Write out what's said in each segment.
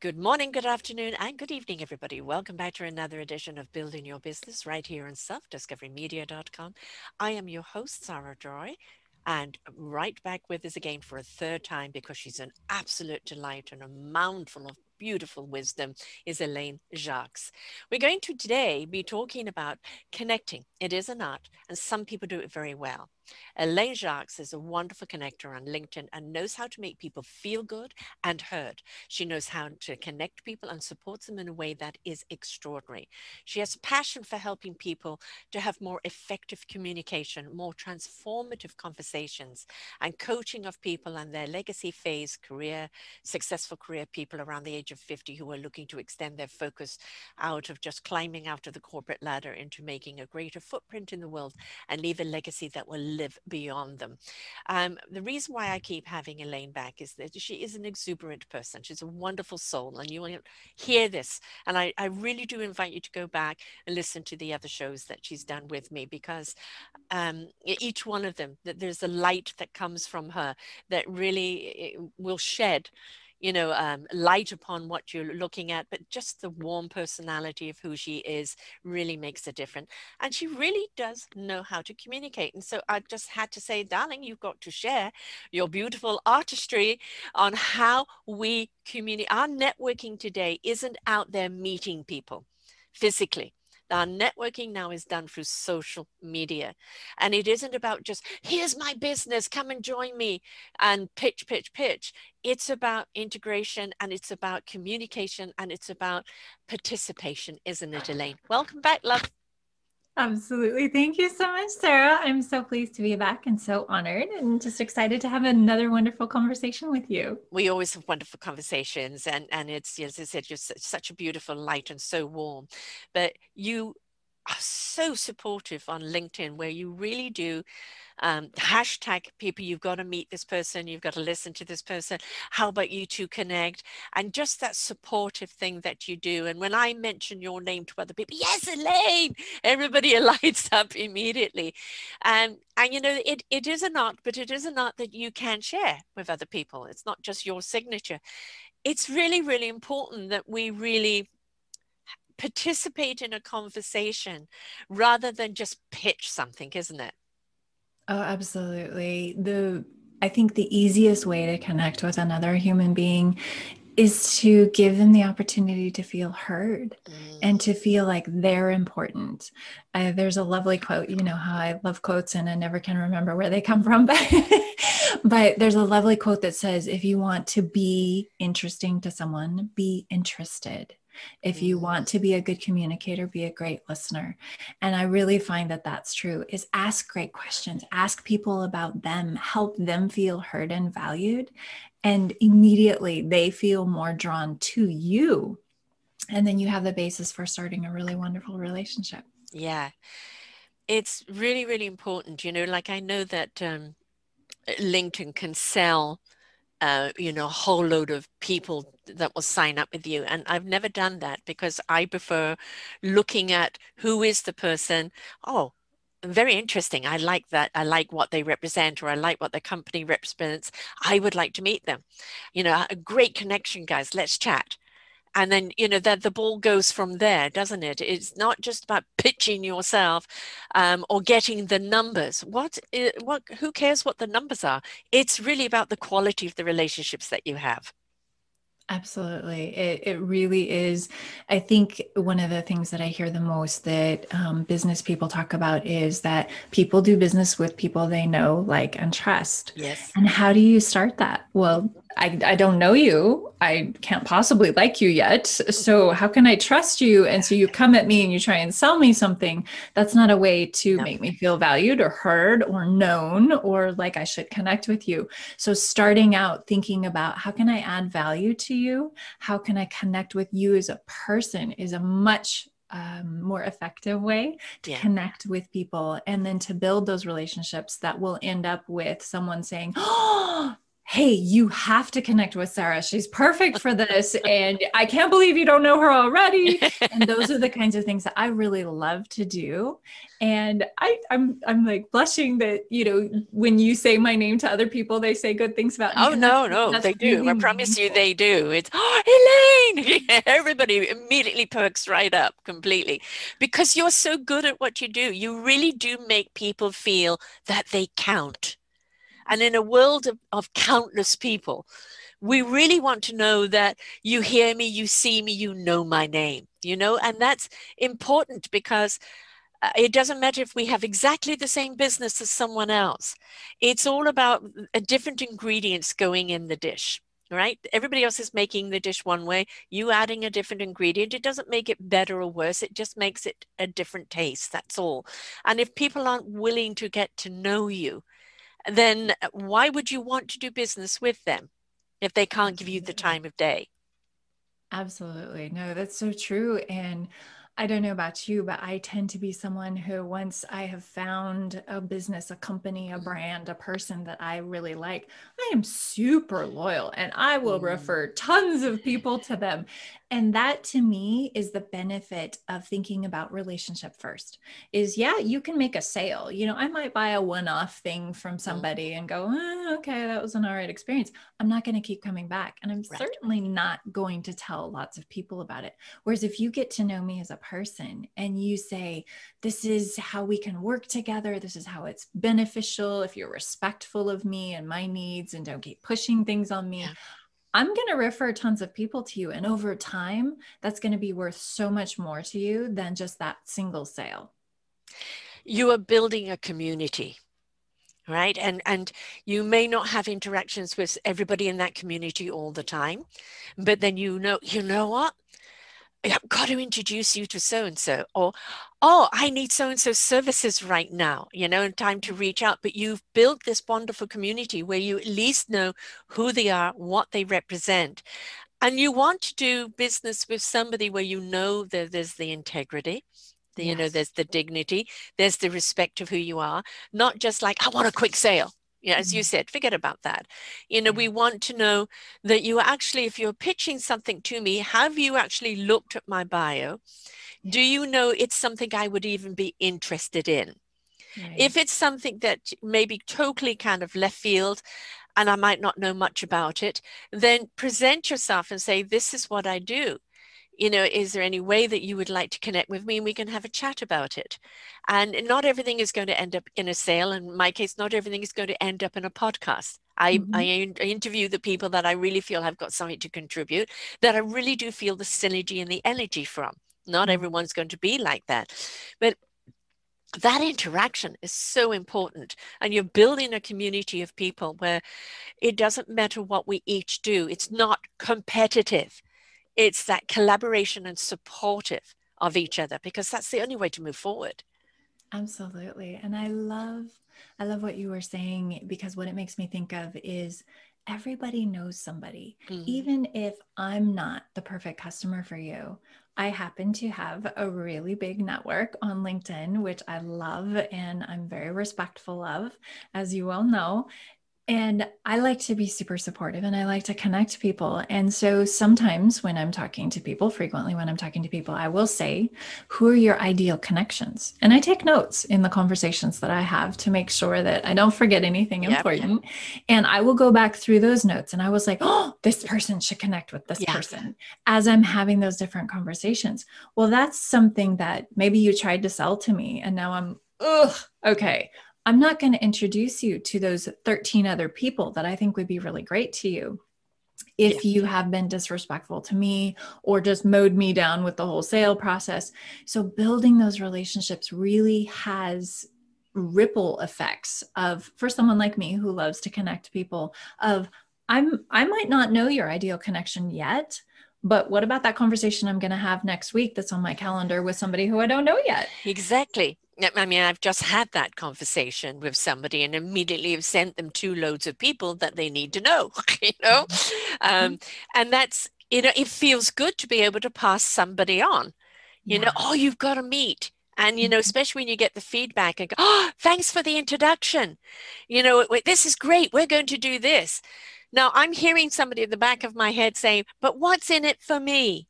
Good morning, good afternoon, and good evening, everybody. Welcome back to another edition of Building Your Business right here on selfdiscoverymedia.com. I am your host, Sarah Joy, and right back with us again for a third time because she's an absolute delight and a mouthful of beautiful wisdom is Elaine Jacques. We're going to today be talking about connecting. It is an art, and some people do it very well. Elaine Jacques is a wonderful connector on LinkedIn and knows how to make people feel good and heard. She knows how to connect people and supports them in a way that is extraordinary. She has a passion for helping people to have more effective communication, more transformative conversations, and coaching of people and their legacy phase career, successful career people around the age of 50 who are looking to extend their focus out of just climbing out of the corporate ladder into making a greater footprint in the world and leave a legacy that will live beyond them. Um, the reason why I keep having Elaine back is that she is an exuberant person. She's a wonderful soul, and you will hear this. And I, I really do invite you to go back and listen to the other shows that she's done with me because um, each one of them, that there's a light that comes from her that really will shed you know um, light upon what you're looking at but just the warm personality of who she is really makes a difference. And she really does know how to communicate. And so i just had to say darling you've got to share your beautiful artistry on how we communicate our networking today isn't out there meeting people physically our networking now is done through social media. And it isn't about just, here's my business, come and join me and pitch, pitch, pitch. It's about integration and it's about communication and it's about participation, isn't it, Elaine? Welcome back, love. Absolutely. Thank you so much, Sarah. I'm so pleased to be back and so honored and just excited to have another wonderful conversation with you. We always have wonderful conversations and, and it's, as I said, just such a beautiful light and so warm. But you are so supportive on LinkedIn where you really do um, hashtag people you've got to meet this person you've got to listen to this person. How about you two connect? And just that supportive thing that you do. And when i mention your name to other people yes elaine! everybody lights up immediately. And and you know it, it is an art but it is an art that you can share with other people. It's not just your signature. It's really really important that we really participate in a conversation rather than just pitch something isn't it Oh, absolutely. The I think the easiest way to connect with another human being is to give them the opportunity to feel heard mm. and to feel like they're important. Uh, there's a lovely quote, you know how I love quotes and I never can remember where they come from, but but there's a lovely quote that says if you want to be interesting to someone, be interested. If you want mm. to be a good communicator, be a great listener. And I really find that that's true is ask great questions, ask people about them, help them feel heard and valued. And immediately they feel more drawn to you. And then you have the basis for starting a really wonderful relationship. Yeah. It's really, really important. You know, like I know that um, LinkedIn can sell uh, you know, a whole load of people that will sign up with you. And I've never done that because I prefer looking at who is the person. Oh, very interesting. I like that. I like what they represent, or I like what the company represents. I would like to meet them. You know, a great connection, guys. Let's chat and then you know that the ball goes from there doesn't it it's not just about pitching yourself um, or getting the numbers what what who cares what the numbers are it's really about the quality of the relationships that you have Absolutely. It, it really is. I think one of the things that I hear the most that um, business people talk about is that people do business with people they know, like, and trust. Yes. And how do you start that? Well, I, I don't know you. I can't possibly like you yet. So how can I trust you? And so you come at me and you try and sell me something. That's not a way to no. make me feel valued or heard or known or like I should connect with you. So starting out thinking about how can I add value to you? How can I connect with you as a person is a much um, more effective way to yeah. connect with people and then to build those relationships that will end up with someone saying, Oh, hey, you have to connect with Sarah. She's perfect for this. And I can't believe you don't know her already. and those are the kinds of things that I really love to do. And I, I'm I'm like blushing that, you know, when you say my name to other people, they say good things about me. Oh no, no, they do. Really I promise meaningful. you they do. It's oh Elaine. Everybody immediately perks right up completely because you're so good at what you do. You really do make people feel that they count and in a world of, of countless people, we really want to know that you hear me, you see me, you know my name, you know, and that's important because uh, it doesn't matter if we have exactly the same business as someone else. It's all about a different ingredients going in the dish, right? Everybody else is making the dish one way. You adding a different ingredient, it doesn't make it better or worse. It just makes it a different taste. That's all. And if people aren't willing to get to know you, then why would you want to do business with them if they can't give you the mm-hmm. time of day? Absolutely. No, that's so true. And I don't know about you, but I tend to be someone who, once I have found a business, a company, a brand, a person that I really like, I am super loyal and I will mm. refer tons of people to them. And that to me is the benefit of thinking about relationship first is yeah, you can make a sale. You know, I might buy a one off thing from mm-hmm. somebody and go, oh, okay, that was an all right experience. I'm not going to keep coming back. And I'm right. certainly not going to tell lots of people about it. Whereas if you get to know me as a person and you say, this is how we can work together, this is how it's beneficial, if you're respectful of me and my needs and don't keep pushing things on me. Yeah. I'm going to refer tons of people to you. And over time, that's going to be worth so much more to you than just that single sale. You are building a community right and and you may not have interactions with everybody in that community all the time but then you know you know what I've got to introduce you to so and so, or oh, I need so and so services right now, you know, and time to reach out. But you've built this wonderful community where you at least know who they are, what they represent. And you want to do business with somebody where you know that there's the integrity, the, yes. you know, there's the dignity, there's the respect of who you are, not just like, I want a quick sale yeah, as you mm-hmm. said, forget about that. You know, we want to know that you actually, if you're pitching something to me, have you actually looked at my bio? Do you know it's something I would even be interested in? Right. If it's something that maybe totally kind of left field and I might not know much about it, then present yourself and say, This is what I do you know, is there any way that you would like to connect with me and we can have a chat about it? And not everything is going to end up in a sale. In my case, not everything is going to end up in a podcast. I, mm-hmm. I, interview the people that I really feel have got something to contribute, that I really do feel the synergy and the energy from. Not mm-hmm. everyone's going to be like that. But that interaction is so important and you're building a community of people where it doesn't matter what we each do it's not competitive it's that collaboration and supportive of each other because that's the only way to move forward absolutely and i love i love what you were saying because what it makes me think of is everybody knows somebody mm-hmm. even if i'm not the perfect customer for you I happen to have a really big network on LinkedIn, which I love and I'm very respectful of, as you all know. And I like to be super supportive and I like to connect people. And so sometimes when I'm talking to people, frequently when I'm talking to people, I will say, Who are your ideal connections? And I take notes in the conversations that I have to make sure that I don't forget anything yep. important. And I will go back through those notes and I was like, Oh, this person should connect with this yeah. person as I'm having those different conversations. Well, that's something that maybe you tried to sell to me. And now I'm, Ugh, okay I'm not going to introduce you to those 13 other people that I think would be really great to you if yeah. you have been disrespectful to me or just mowed me down with the whole sale process. So, building those relationships really has ripple effects of for someone like me who loves to connect people of I'm I might not know your ideal connection yet, but what about that conversation I'm going to have next week that's on my calendar with somebody who I don't know yet? Exactly. I mean, I've just had that conversation with somebody and immediately have sent them two loads of people that they need to know, you know? Mm-hmm. Um, and that's, you know, it feels good to be able to pass somebody on, you yeah. know, oh, you've got to meet. And, you know, mm-hmm. especially when you get the feedback and go, oh, thanks for the introduction. You know, this is great. We're going to do this. Now I'm hearing somebody at the back of my head saying, but what's in it for me?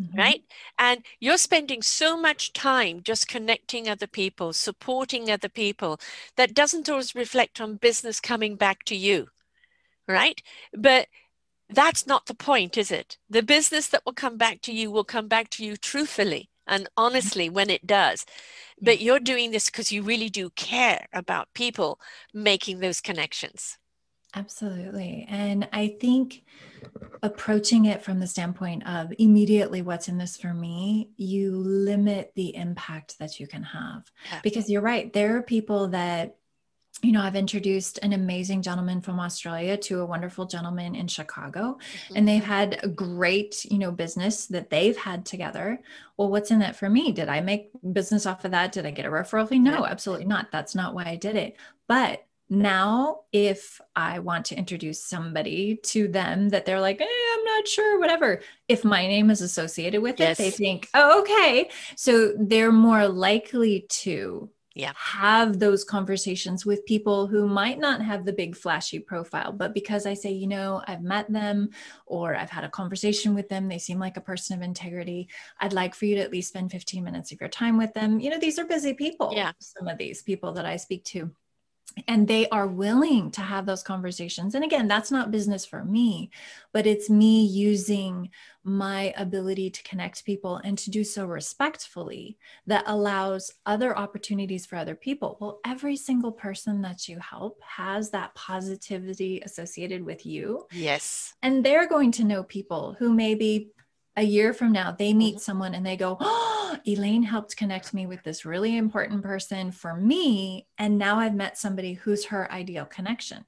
Mm-hmm. Right. And you're spending so much time just connecting other people, supporting other people that doesn't always reflect on business coming back to you. Right. But that's not the point, is it? The business that will come back to you will come back to you truthfully and honestly when it does. But you're doing this because you really do care about people making those connections. Absolutely. And I think approaching it from the standpoint of immediately what's in this for me, you limit the impact that you can have. Yeah. Because you're right, there are people that you know, I've introduced an amazing gentleman from Australia to a wonderful gentleman in Chicago, mm-hmm. and they've had a great, you know, business that they've had together. Well, what's in that for me? Did I make business off of that? Did I get a referral fee? No, absolutely not. That's not why I did it. But now if i want to introduce somebody to them that they're like eh, i'm not sure whatever if my name is associated with yes. it they think oh okay so they're more likely to yeah. have those conversations with people who might not have the big flashy profile but because i say you know i've met them or i've had a conversation with them they seem like a person of integrity i'd like for you to at least spend 15 minutes of your time with them you know these are busy people yeah some of these people that i speak to and they are willing to have those conversations. And again that's not business for me but it's me using my ability to connect people and to do so respectfully that allows other opportunities for other people. Well every single person that you help has that positivity associated with you. Yes. And they're going to know people who maybe a year from now they meet mm-hmm. someone and they go oh elaine helped connect me with this really important person for me and now i've met somebody who's her ideal connection.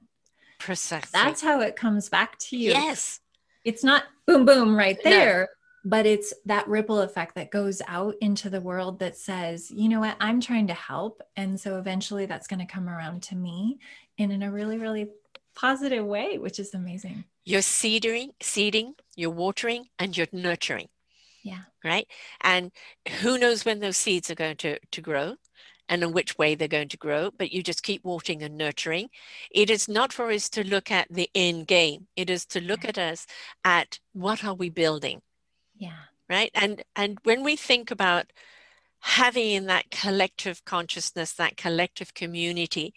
Precisely. That's how it comes back to you. Yes. It's not boom boom right there no. but it's that ripple effect that goes out into the world that says you know what? I'm trying to help and so eventually that's going to come around to me and in a really really positive way which is amazing you're seeding, seeding, you're watering, and you're nurturing. Yeah. Right. And who knows when those seeds are going to, to grow and in which way they're going to grow, but you just keep watering and nurturing. It is not for us to look at the end game. It is to look yeah. at us at what are we building? Yeah. Right. And and when we think about having in that collective consciousness, that collective community,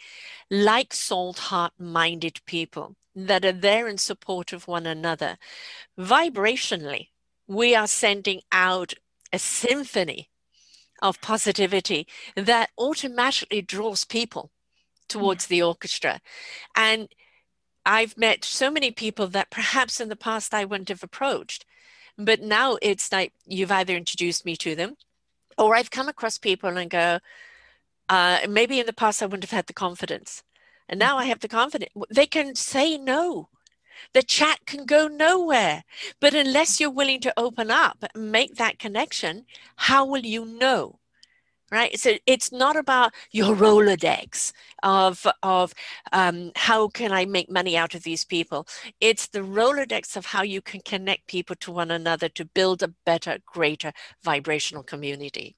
like salt heart minded people, that are there in support of one another. Vibrationally, we are sending out a symphony of positivity that automatically draws people towards yeah. the orchestra. And I've met so many people that perhaps in the past I wouldn't have approached. But now it's like you've either introduced me to them or I've come across people and go, uh, maybe in the past I wouldn't have had the confidence. And now I have the confidence. They can say no. The chat can go nowhere. But unless you're willing to open up and make that connection, how will you know? Right. So it's not about your Rolodex of of um, how can I make money out of these people. It's the Rolodex of how you can connect people to one another to build a better, greater vibrational community.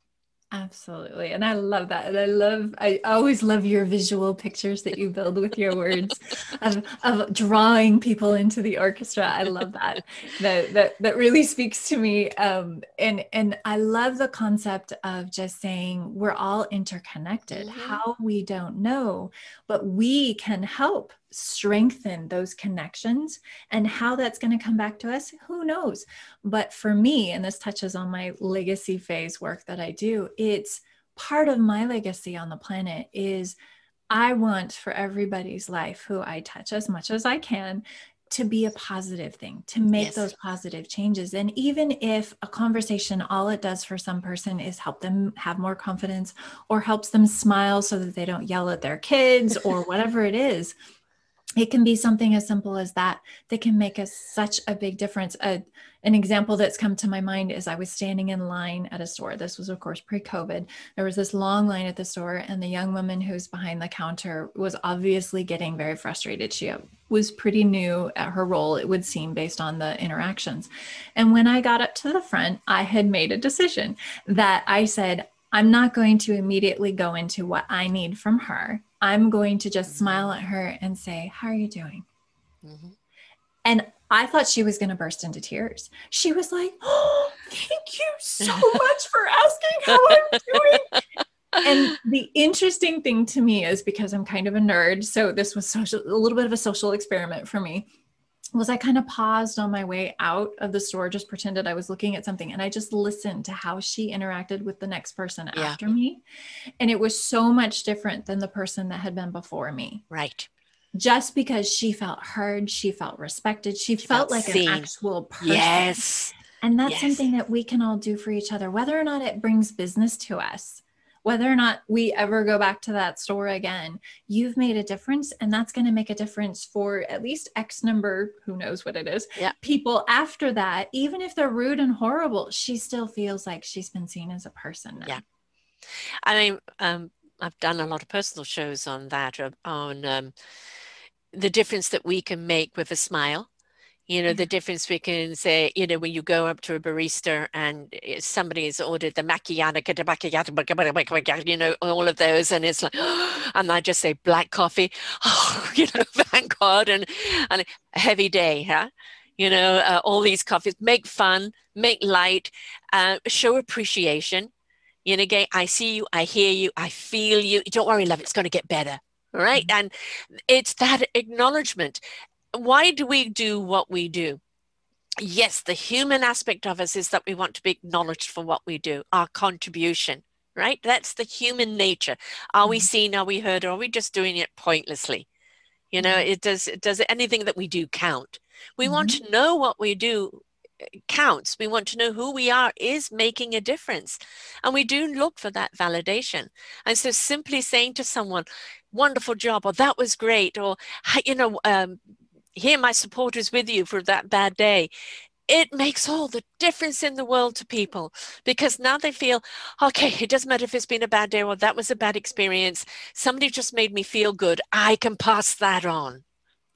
Absolutely. And I love that. And I love, I always love your visual pictures that you build with your words of, of drawing people into the orchestra. I love that. that, that, that really speaks to me. Um, and, and I love the concept of just saying we're all interconnected. Mm-hmm. How we don't know, but we can help strengthen those connections and how that's going to come back to us who knows but for me and this touches on my legacy phase work that i do it's part of my legacy on the planet is i want for everybody's life who i touch as much as i can to be a positive thing, to make yes. those positive changes. And even if a conversation, all it does for some person is help them have more confidence or helps them smile so that they don't yell at their kids or whatever it is, it can be something as simple as that that can make us such a big difference. A, an example that's come to my mind is i was standing in line at a store. This was of course pre-covid. There was this long line at the store and the young woman who's behind the counter was obviously getting very frustrated. She was pretty new at her role it would seem based on the interactions. And when i got up to the front i had made a decision that i said i'm not going to immediately go into what i need from her I'm going to just smile at her and say, How are you doing? Mm-hmm. And I thought she was going to burst into tears. She was like, Oh, thank you so much for asking how I'm doing. and the interesting thing to me is because I'm kind of a nerd, so this was social, a little bit of a social experiment for me was I kind of paused on my way out of the store, just pretended I was looking at something, and I just listened to how she interacted with the next person yeah. after me. And it was so much different than the person that had been before me. Right. Just because she felt heard, she felt respected, she, she felt, felt, like seen. an actual person. Yes. And that's yes. something that we can all do for each other, whether or not it brings business to us whether or not we ever go back to that store again, you've made a difference. And that's going to make a difference for at least X number, who knows what it is, yeah. people after that. Even if they're rude and horrible, she still feels like she's been seen as a person. Now. Yeah. I mean, um, I've done a lot of personal shows on that, uh, on um, the difference that we can make with a smile you know the difference we can say you know when you go up to a barista and eh, somebody has ordered the macchiato you know all of those and it's like and i just say black coffee? Oh you know thank god and and a heavy day huh? You know uh, all these coffees make fun make light uh, show appreciation. You know again i see you i hear you i feel you. Don't worry love it's going to get better right? Mm-hmm. and it's that acknowledgement why do we do what we do? Yes, the human aspect of us is that we want to be acknowledged for what we do, our contribution, right? That's the human nature. Are we mm-hmm. seen? Are we heard? Or are we just doing it pointlessly? You know, mm-hmm. it does. Does anything that we do count? We mm-hmm. want to know what we do uh, counts. We want to know who we are is making a difference. And we do look for that validation. And so simply saying to someone, wonderful job, or that was great, or, you know, um, here my support is with you for that bad day. It makes all the difference in the world to people because now they feel okay it doesn't matter if it's been a bad day or that was a bad experience. Somebody just made me feel good. I can pass that on.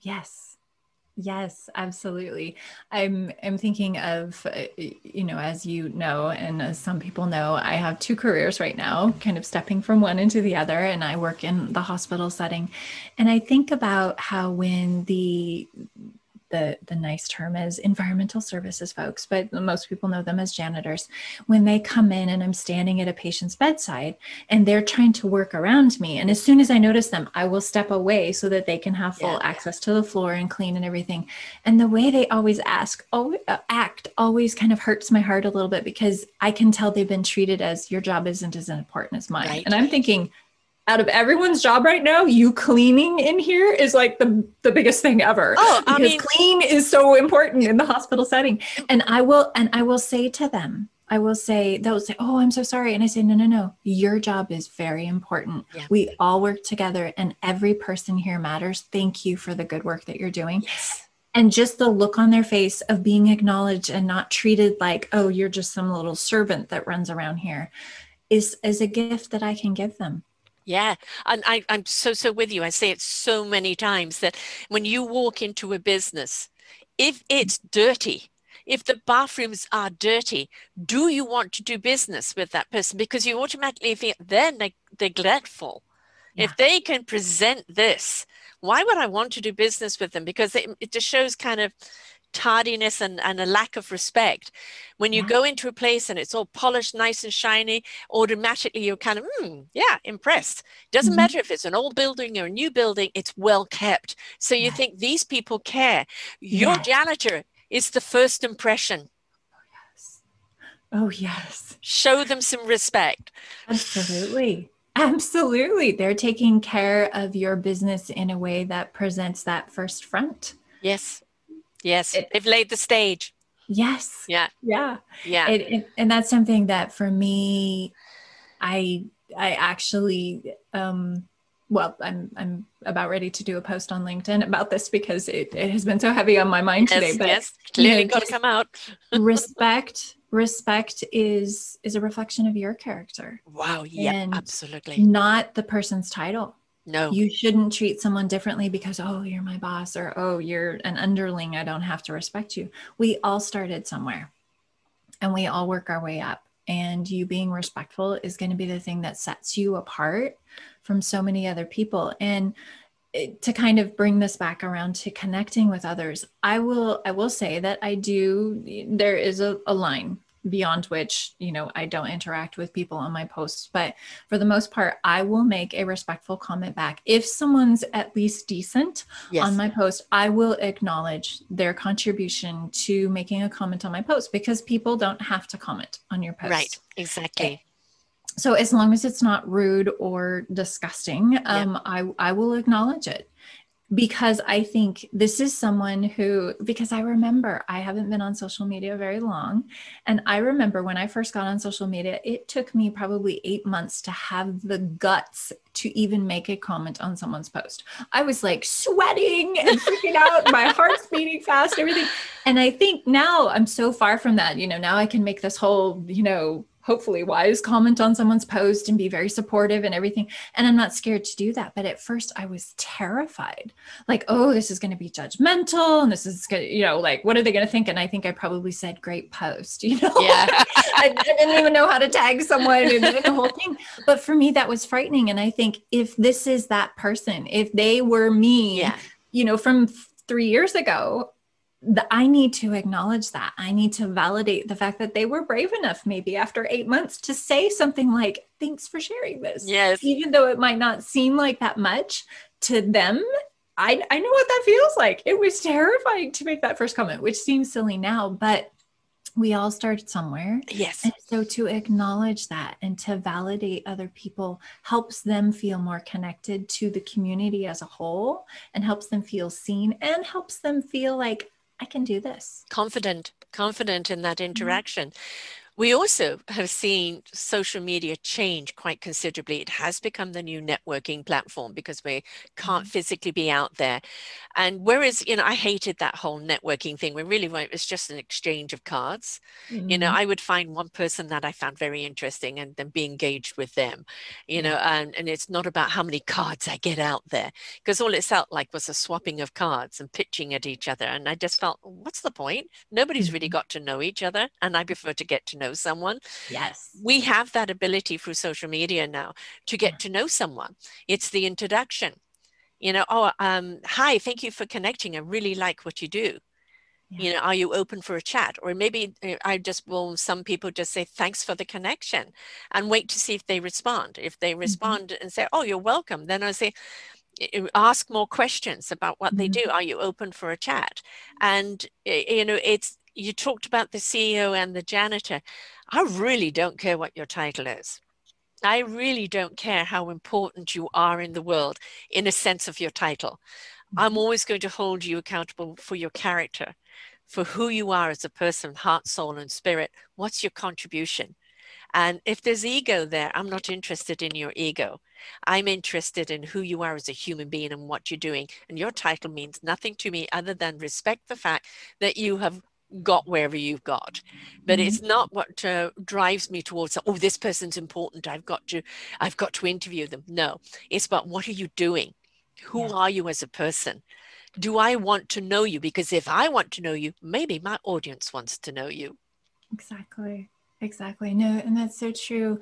Yes Yes, absolutely. I'm I'm thinking of uh, you know as you know and as some people know I have two careers right now kind of stepping from one into the other and I work in the hospital setting and I think about how when the the the nice term is environmental services folks, but most people know them as janitors. When they come in and I'm standing at a patient's bedside and they're trying to work around me, and as soon as I notice them, I will step away so that they can have full yeah. access to the floor and clean and everything. And the way they always ask, always, uh, act, always kind of hurts my heart a little bit because I can tell they've been treated as your job isn't as important as mine. Right. And I'm thinking, out of everyone's job right now, you cleaning in here is like the, the biggest thing ever. Oh, I because mean, clean is so important in the hospital setting. Mm. And I will and I will say to them, I will say they'll say, "Oh, I'm so sorry," and I say, "No, no, no. Your job is very important. Yeah. We all work together, and every person here matters. Thank you for the good work that you're doing." Yes. And just the look on their face of being acknowledged and not treated like, "Oh, you're just some little servant that runs around here," is is a gift that I can give them. Yeah, and I, I'm so so with you. I say it so many times that when you walk into a business, if it's dirty, if the bathrooms are dirty, do you want to do business with that person? Because you automatically feel they're neg- neglectful. Yeah. If they can present this, why would I want to do business with them? Because it, it just shows kind of tardiness and, and a lack of respect. When you yeah. go into a place and it's all polished, nice and shiny, automatically you're kind of, mm, yeah, impressed. Doesn't mm-hmm. matter if it's an old building or a new building, it's well kept. So you yeah. think these people care. Your janitor is the first impression. Oh yes. oh, yes. Show them some respect. Absolutely. Absolutely. They're taking care of your business in a way that presents that first front. Yes. Yes, it, they've laid the stage. Yes. Yeah. Yeah. Yeah. It, it, and that's something that for me, I I actually um, well, I'm I'm about ready to do a post on LinkedIn about this because it, it has been so heavy on my mind yes, today. But yes, clearly you know, got to come out. respect, respect is is a reflection of your character. Wow. Yeah. Absolutely. Not the person's title. No. You shouldn't treat someone differently because, oh, you're my boss or oh, you're an underling. I don't have to respect you. We all started somewhere and we all work our way up. And you being respectful is going to be the thing that sets you apart from so many other people. And to kind of bring this back around to connecting with others, I will I will say that I do there is a, a line beyond which you know i don't interact with people on my posts but for the most part i will make a respectful comment back. If someone's at least decent yes. on my post i will acknowledge their contribution to making a comment on my post because people don't have to comment on your post. Right exactly. So as long as it's not rude or disgusting um, I, I will acknowledge it because I think this is someone who, because I remember I haven't been on social media very long. And I remember when I first got on social media, it took me probably eight months to have the guts to even make a comment on someone's post. I was like sweating and freaking out, my heart's beating fast, everything. And I think now I'm so far from that. You know, now I can make this whole, you know, hopefully wise comment on someone's post and be very supportive and everything. And i'm not scared to do that but at first i was terrified. Like oh this is going to be judgmental and this is going to you know like what are they going to think? And i think i probably said great post you know? Yeah. I, I, didn't even know how to tag someone and the whole thing. But for me that was frightening. And i think if this is that person if they were me yeah. you know from three years ago the, I need to acknowledge that. I need to validate the fact that they were brave enough, maybe after eight months, to say something like, Thanks for sharing this. Yes. Even though it might not seem like that much to them, I, I know what that feels like. It was terrifying to make that first comment, which seems silly now, but we all started somewhere. Yes. And so to acknowledge that and to validate other people helps them feel more connected to the community as a whole and helps them feel seen and helps them feel like I can do this. Confident, confident in that mm-hmm. interaction. Mm-hmm. We also have seen social media change quite considerably. It has become the new networking platform because we can't mm-hmm. physically be out there. And whereas, you know, I hated that whole networking thing, we really it was just an exchange of cards. Mm-hmm. You know, mm-hmm. I would find one person that I found very interesting and then be engaged with them, you know, and, and it's not about how many cards I get out there because all it felt like was a swapping of cards and pitching at each other. And I just felt, what's the point? Nobody's really got to know each other. And I prefer to get to know know someone. Yes. We have that ability through social media now to get to know someone. It's the introduction. You know, oh, um, hi, thank you for connecting. I really like what you do. Yeah. You know, are you open for a chat? Or maybe uh, I just will, some people just say, thanks for the connection and wait to see if they respond. If they mm-hmm. respond mm-hmm. and say, oh, you're welcome, then I say, ask more questions about what mm-hmm. they do. Are you open for a chat? And, you know, it's, you talked about the CEO and the janitor. I really don't care what your title is. I really don't care how important you are in the world in a sense of your title. I'm mm-hmm. always going to hold you accountable for your character, for who you are as a person, heart, soul, and spirit. What's your contribution? And if there's ego there, I'm not interested in your ego. I'm interested in who you are as a human being and what you're doing. And your title means nothing to me other than respect the fact that you have got wherever you've got. But mm-hmm. it's not what uh, drives me towards oh this person's important. I've got to i've got to interview them. No. It's about what are you doing? Who yeah. are you as a person? Do i want to know you? Because if i want to know you maybe my audience wants to know you. Exactly. Exactly. No and that's so true.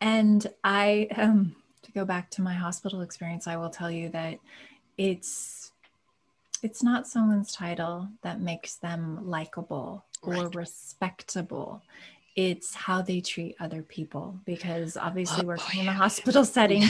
And i um to go back to my hospital experience i will tell you that it's it's not someone's title that makes them likable or right. respectable. It's how they treat other people because obviously oh, working oh, in a hospital setting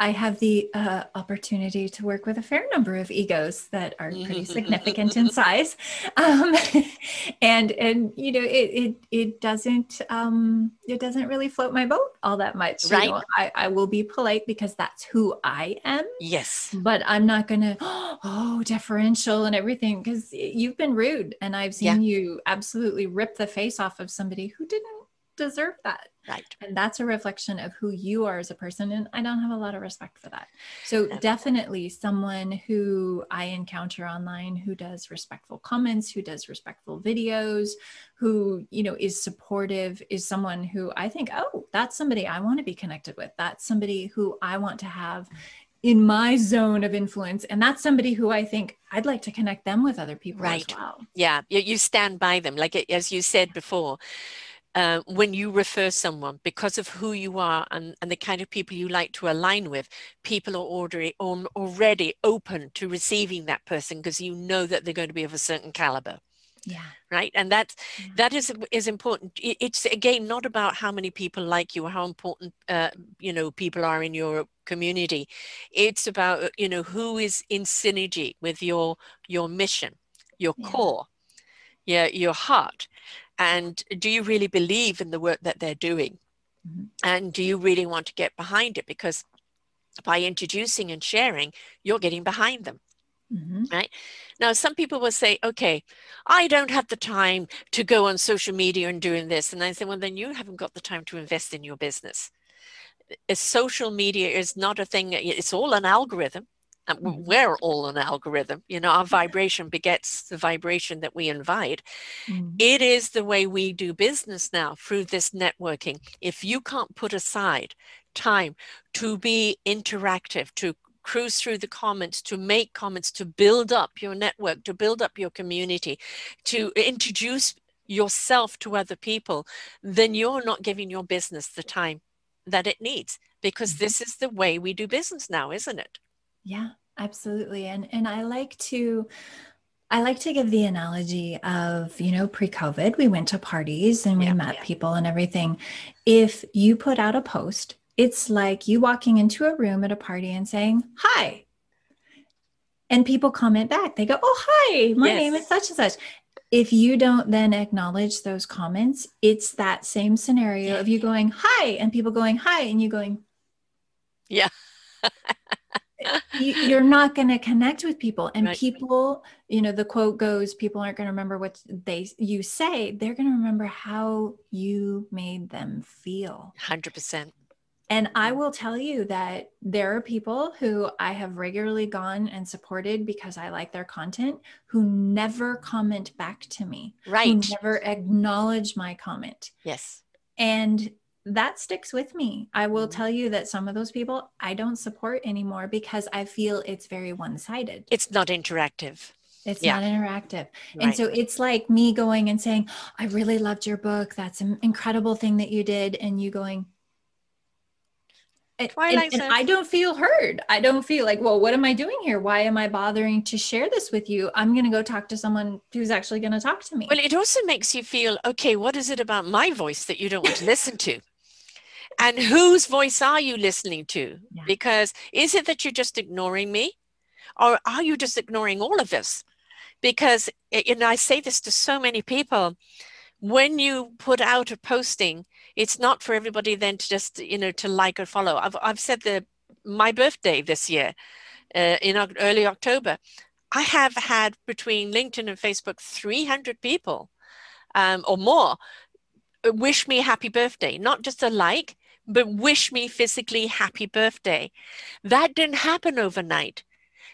I, have the uh, opportunity to work with a fair number of egos that are pretty significant in size. Um, and and you know it it, it doesn't um, it doesn't really float my boat all that much right. you know, I, I will be polite because that's who i am. Yes. But i'm not gonna oh deferential and everything because you've been rude and i've seen yeah. you absolutely rip the face off of somebody who didn't deserve that. Right. And that's a reflection of who you are as a person. And I don't have a lot of respect for that. So, definitely someone who I encounter online who does respectful comments, who does respectful videos, who, you know, is supportive, is someone who I think, oh, that's somebody I want to be connected with. That's somebody who I want to have in my zone of influence and that's somebody who i think i'd like to connect them with other people right. as well yeah you stand by them like as you said before uh, when you refer someone because of who you are and, and the kind of people you like to align with people are already, already open to receiving that person because you know that they're going to be of a certain caliber. Yeah. Right? And that yeah. that is is important. It's again not about how many people like you or how important uh, you know people are in your community. It's about you know who is in synergy with your your mission your yeah. core yeah your heart and do you really believe in the work that they're doing mm-hmm. and do you really want to get behind it because by introducing and sharing you're getting behind them mm-hmm. right now some people will say okay i don't have the time to go on social media and doing this and i say well then you haven't got the time to invest in your business social media is not a thing it's all an algorithm. We're all an algorithm you know our vibration begets the vibration that we invite. Mm-hmm. it is the way we do business now through this networking. If you can't put aside time to be interactive to cruise through the comments to make comments to build up your network to build up your community to introduce yourself to other people then you're not giving your business the time that it needs because mm-hmm. this is the way we do business now isn't it yeah, absolutely. And and I like to I like to give the analogy of, you know, pre-COVID, we went to parties and we yeah, met yeah. people and everything. If you put out a post, it's like you walking into a room at a party and saying, "Hi." And people comment back. They go, "Oh, hi. My yes. name is such and such." If you don't then acknowledge those comments, it's that same scenario of you going, "Hi," and people going, "Hi," and you going, "Yeah." you, are not going to connect with people and right. people you know the quote goes people aren't going to remember what they you say they're going to remember how you made them feel 100% and I mm. will tell you that there are people who I have regularly gone and supported because I like their content who never comment back to me. Right. Who never acknowledge my comment. Yes. And that sticks with me. I will mm-hmm. tell you that some of those people I don't support anymore because I feel it's very one sided. It's not interactive. It's yeah. not interactive. Right. And so it's like me going and saying, I really loved your book. That's an incredible thing that you did. And you going, and, and, and, I don't feel heard. I don't feel like, well, what am I doing here? Why am I bothering to share this with you? I'm going to go talk to someone who's actually going to talk to me. Well, it also makes you feel, okay, what is it about my voice that you don't want to listen to? And whose voice are you listening to? Yeah. because is it that you're just ignoring me? Or are you just ignoring all of us because you know i say this to so many people when you put out a posting it's not for everybody then to just you know to like or follow. I've, I've said that my birthday this year uh, in early october. I have had between linkedin and facebook 300 people um, or more wish me happy birthday. Not just a like but wish me physically happy birthday. That didn't happen overnight.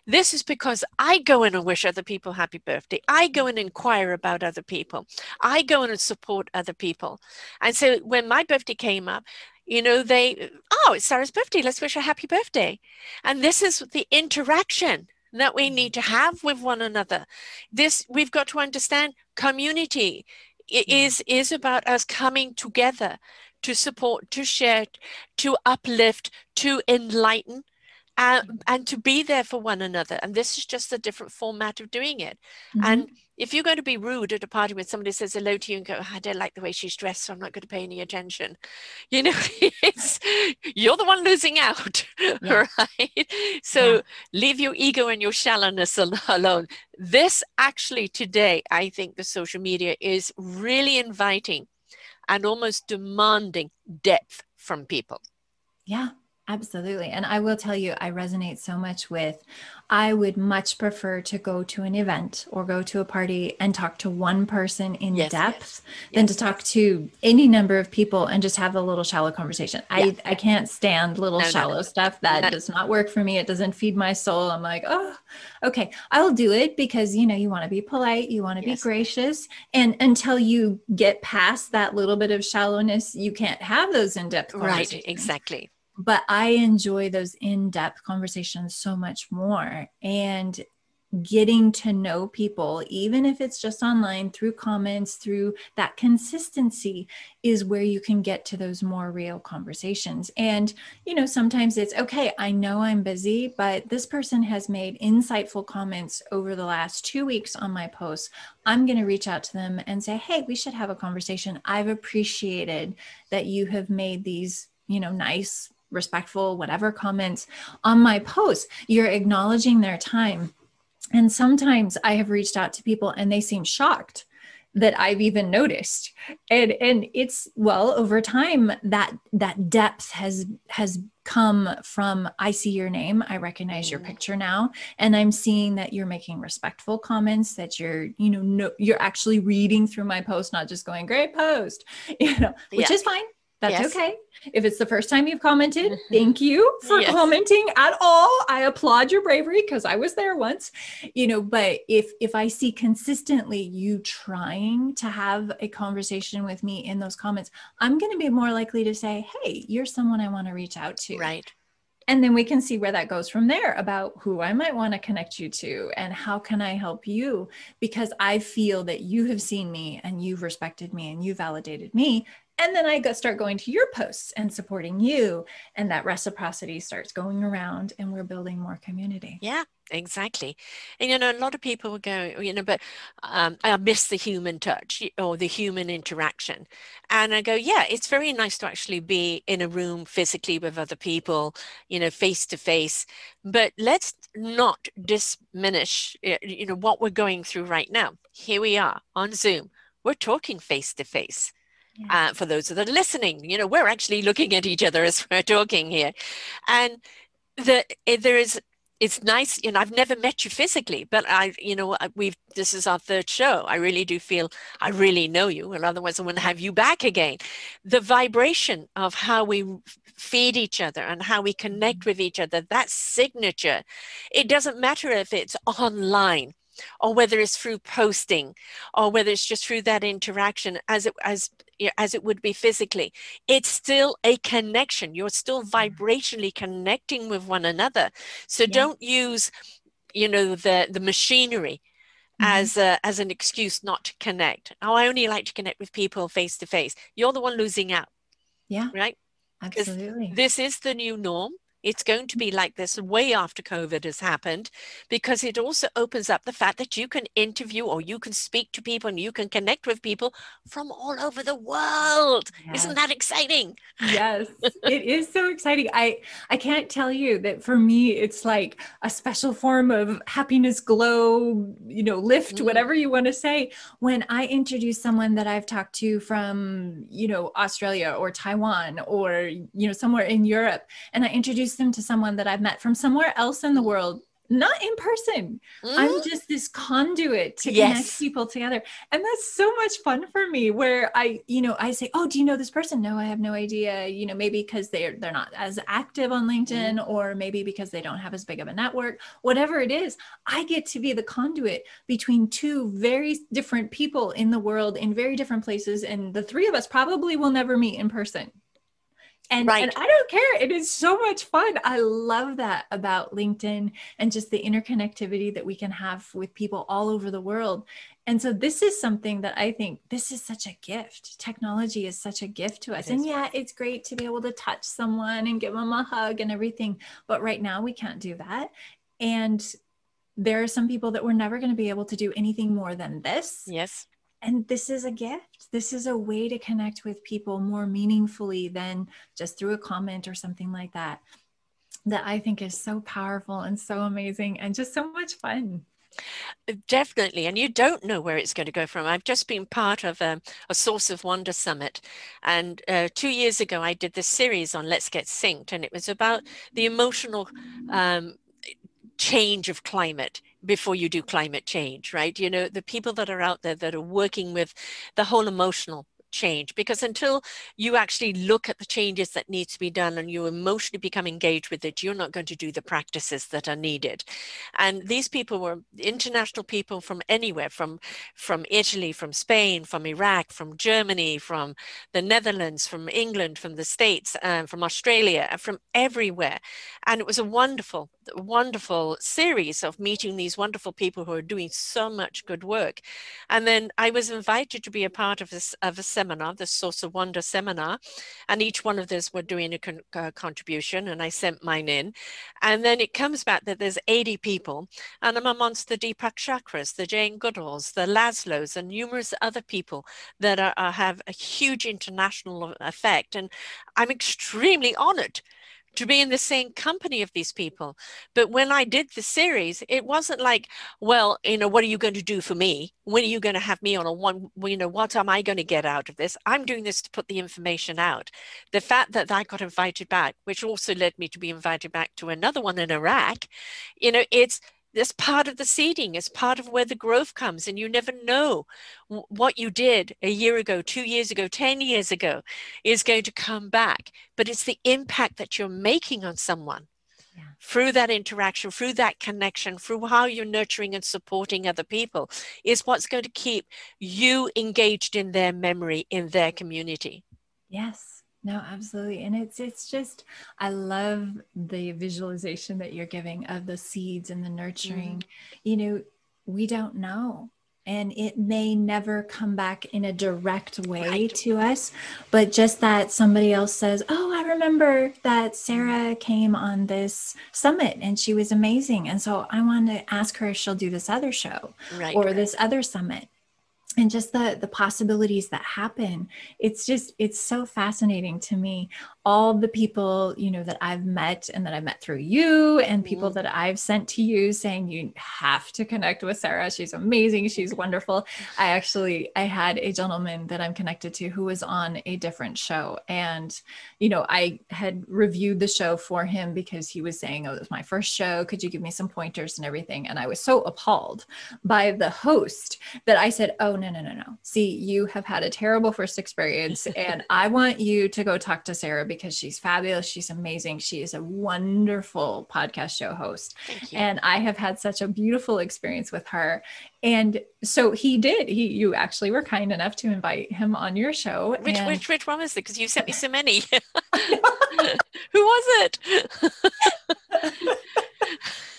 This is because I go in and wish other people happy birthday. I go and inquire about other people. I go in and support other people. And so when my birthday came up, you know, they, oh, it's Sarah's birthday. Let's wish her happy birthday. And this is the interaction that we need to have with one another. This, we've got to understand community mm. is, is about us coming together to support, to share, to uplift, to enlighten, uh, and to be there for one another. And this is just a different format of doing it. Mm-hmm. And if you're going to be rude at a party when somebody says hello to you and go, oh, I don't like the way she's dressed, so I'm not going to pay any attention, you know, it's you're the one losing out, yeah. right? So yeah. leave your ego and your shallowness alone. This actually today, I think the social media is really inviting and almost demanding depth from people. Yeah, Absolutely. And I will tell you, I resonate so much with I would much prefer to go to an event or go to a party and talk to one person in yes, depth yes, than yes. to talk to any number of people and just have a little shallow conversation. I, I can't stand little no, shallow no, no. stuff. That does not work for me. It doesn't feed my soul. I'm like, oh, okay, I'll do it because you know you want to be polite, you want to be gracious. And until you get past that little bit of shallowness, you can't have those in-depth Right, exactly but I enjoy those in depth conversations so much more. And getting to know people, even if it's just online through comments, through that consistency, is where you can get to those more real conversations. And, you know, sometimes it's okay, I know I'm busy, but this person has made insightful comments over the last two weeks on my posts. I'm going to reach out to them and say, hey, we should have a conversation. I've appreciated that you have made these, you know, nice respectful, whatever comments on my posts. You're acknowledging their time. And sometimes I have reached out to people and they seem shocked that I've even noticed. And and it's well over time that that depth has has come from I see your name, I recognize your mm. picture now and I'm seeing that you're making respectful comments that you're you know no, you're actually reading through my post not just going great post, you know, which yeah. is fine. That's yes. okay. If it's the first time you've commented, thank you for yes. commenting at all. I applaud your bravery because I was there once. You know, but if if I see consistently you trying to have a conversation with me in those comments, I'm going to be more likely to say, "Hey, you're someone I want to reach out to." Right. And then we can see where that goes from there about who I might want to connect you to and how can I help you because I feel that you have seen me and you've respected me and you validated me and then I go start going to your posts and supporting you. And that reciprocity starts going around and we're building more community. Yeah, exactly. And, you know, a lot of people go, you know, but um, I miss the human touch or the human interaction. And I go, yeah, it's very nice to actually be in a room physically with other people, you know, face to face. But let's not diminish, you know, what we're going through right now. Here we are on Zoom. We're talking face to face uh, for those that are listening. You know, we're actually looking at each other as we're talking here. And the, eh, there is it's nice you know i've never met you physically but i you know we've this is our third show i really do feel i really know you and otherwise i wouldn't have you back again the vibration of how we feed each other and how we connect mm-hmm. with each other that signature it doesn't matter if it's online or whether it's through posting or whether it's just through that interaction as it as as it would be physically it's still a connection you're still mm-hmm. vibrationally connecting with one another so yeah. don't use you know the the machinery Mm-hmm. as a, as an excuse not to connect. Oh, I only like to connect with people face to face. You're the one losing out. Yeah. Right? Absolutely. This is the new norm. It's going to be like this way after COVID has happened because it also opens up the fact that you can interview or you can speak to people and you can connect with people from all over the world. Yes. Isn't that exciting? Yes, it is so exciting. I I can't tell you that for me it's like a special form of happiness glow, you know, lift, mm. whatever you want to say when I introduce someone that I've talked to from, you know, Australia or Taiwan or you know somewhere in Europe and I introduce them to someone that I've met from somewhere else in the world, not in person. Mm-hmm. I'm just this conduit to yes. connect people together. And that's so much fun for me where I, you know, I say, "Oh, do you know this person?" No, I have no idea. You know, maybe because they're they're not as active on LinkedIn mm-hmm. or maybe because they don't have as big of a network. Whatever it is, I get to be the conduit between two very different people in the world in very different places and the three of us probably will never meet in person and, right. and I don't care. It is so much fun. I love that about LinkedIn and just the interconnectivity that we can have with people all over the world. And so this is something that I think this is such a gift. Technology is such a gift to us. and yeah, it's great to be able to touch someone and give them a hug and everything. But right now we can't do that. And there are some people that we're never going to be able to do anything more than this. Yes and this is a gift this is a way to connect with people more meaningfully than just through a comment or something like that that i think is so powerful and so amazing and just so much fun Definitely. And you don't know where it's going to go from. I've just been part of a, a Source of Wonder Summit. And uh, two years ago, I did this series on Let's Get Synced. And it was about the emotional um, change of climate before you do climate change, right? You know, the people that are out there that are working with the whole emotional change because until you actually look at the changes that need to be done and you emotionally become engaged with it you're not going to do the practices that are needed. And these people were international people from anywhere from from italy from spain from iraq from germany from the netherlands from england from the states um, from australia from everywhere. And it was a wonderful wonderful series of meeting these wonderful people who are doing so much good work. And then i was invited to be a part of this of a seminar, the Source of Wonder seminar, and each one of those were doing a con- uh, contribution, and I sent mine in. And then it comes back that there's 80 people, and I'm amongst the Deepak Chopras, the Jane Goodalls, the Laszlos, and numerous other people that are, are, have a huge international effect. And I'm extremely honored to be in the same company of these people. But when I did the series, it wasn't like, well, you know, what are you going to do for me? When are you going to have me on a one, you know, what am I going to get out of this? I'm doing this to put the information out. The fact that I got invited back, which also led me to be invited back to another one in Iraq, you know, it's, that's part of the seeding it's part of where the growth comes and you never know what you did a year ago two years ago 10 years ago is going to come back. But it's the impact that you're making on someone yeah. through that interaction through that connection through how you're nurturing and supporting other people is what's going to keep you engaged in their memory in their community. Yes no, absolutely. And it's it's just I love the visualization that you're giving of the seeds and the nurturing. Mm. You know, we don't know. And it may never come back in a direct way right. to us, but just that somebody else says, Oh, I remember that Sarah came on this summit and she was amazing. And so I want to ask her if she'll do this other show right, or this other summit and just the the possibilities that happen. It's just it's so fascinating to me all the people you know that i've met and that i've met through you and people mm-hmm. that i've sent to you saying you have to connect with sarah. She's amazing. She's wonderful. I actually i had a gentleman that i'm connected to who was on a different show and you know i had reviewed the show for him because he was saying oh it was my first show. Could you give me some pointers and everything? And i was so appalled by the host that i said oh no no no no. See you have had a terrible first experience and i want you to go talk to sarah because she's fabulous. She's amazing. She is a wonderful podcast show host. And I have had such a beautiful experience with her. And so he did. He you actually were kind enough to invite him on your show. Which and... which which one was it? Because you sent me so many. Who was it?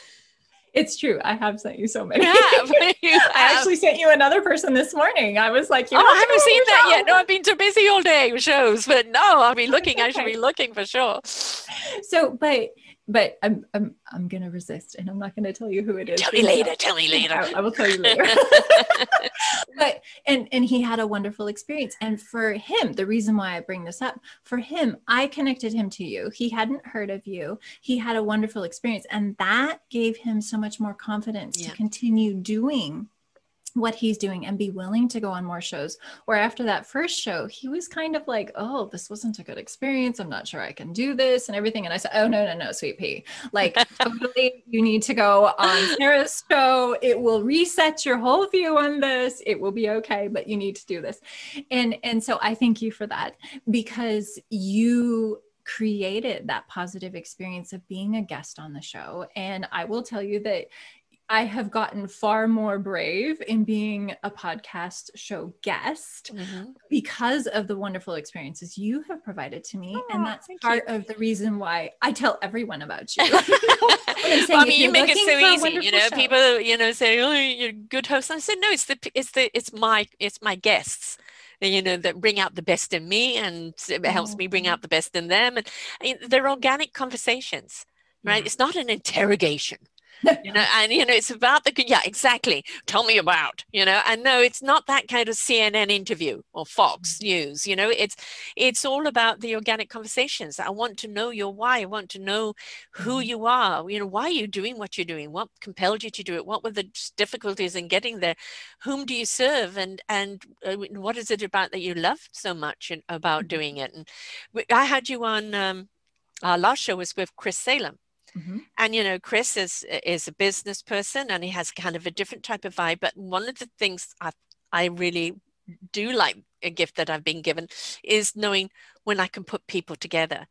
It's true. I have sent you so many. Yeah, I actually sent you another person this morning. I was like, oh, I haven't seen that yet. No, I've been too busy all day with shows, but no, I'll be looking. I should be looking for sure. So, but but I'm I'm I'm gonna resist, and I'm not gonna tell you who it is. Tell me later. Tell me later. I, I will tell you later. but and and he had a wonderful experience, and for him, the reason why I bring this up, for him, I connected him to you. He hadn't heard of you. He had a wonderful experience, and that gave him so much more confidence yeah. to continue doing what he's doing and be willing to go on more shows. Where after that first show, he was kind of like, oh, this wasn't a good experience. I'm not sure I can do this and everything. And I said, oh, no, no, no, sweet pea. Like, totally, you need to go on Sarah's show. It will reset your whole view on this. It will be okay, but you need to do this. And, and so I thank you for that because you created that positive experience of being a guest on the show. And I will tell you that I have gotten far more brave in being a podcast show guest mm-hmm. because of the wonderful experiences you have provided to me. Oh, and that's part you. of the reason why I tell everyone about you. well, I mean, you make it so easy. You know, show. people, you know, say, "Oh, you're a good host." And I said, "No, it's the, it's the, it's my, it's my guests." you know that bring out the best in me and it helps me bring oh. out the best in them and, and they're organic conversations right yeah. it's not an interrogation you know and you know it's about the yeah exactly. Tell me about you know and no it's not that kind of cnn interview or fox mm. news you know it's it's all about the organic conversations. I want to know your why. I want to know who mm-hmm. you are. You know why are you doing what you're doing? What compelled you to do it? What were the difficulties in getting there? Whom do you serve? And and uh, what is it about that you love so much in, about mm-hmm. doing it? And i had you on um, our last show was with chris salem Mm-hmm. And you know, Chris is is a business person, and he has kind of a different type of vibe. But one of the things I I really do like a gift that I've been given is knowing when I can put people together.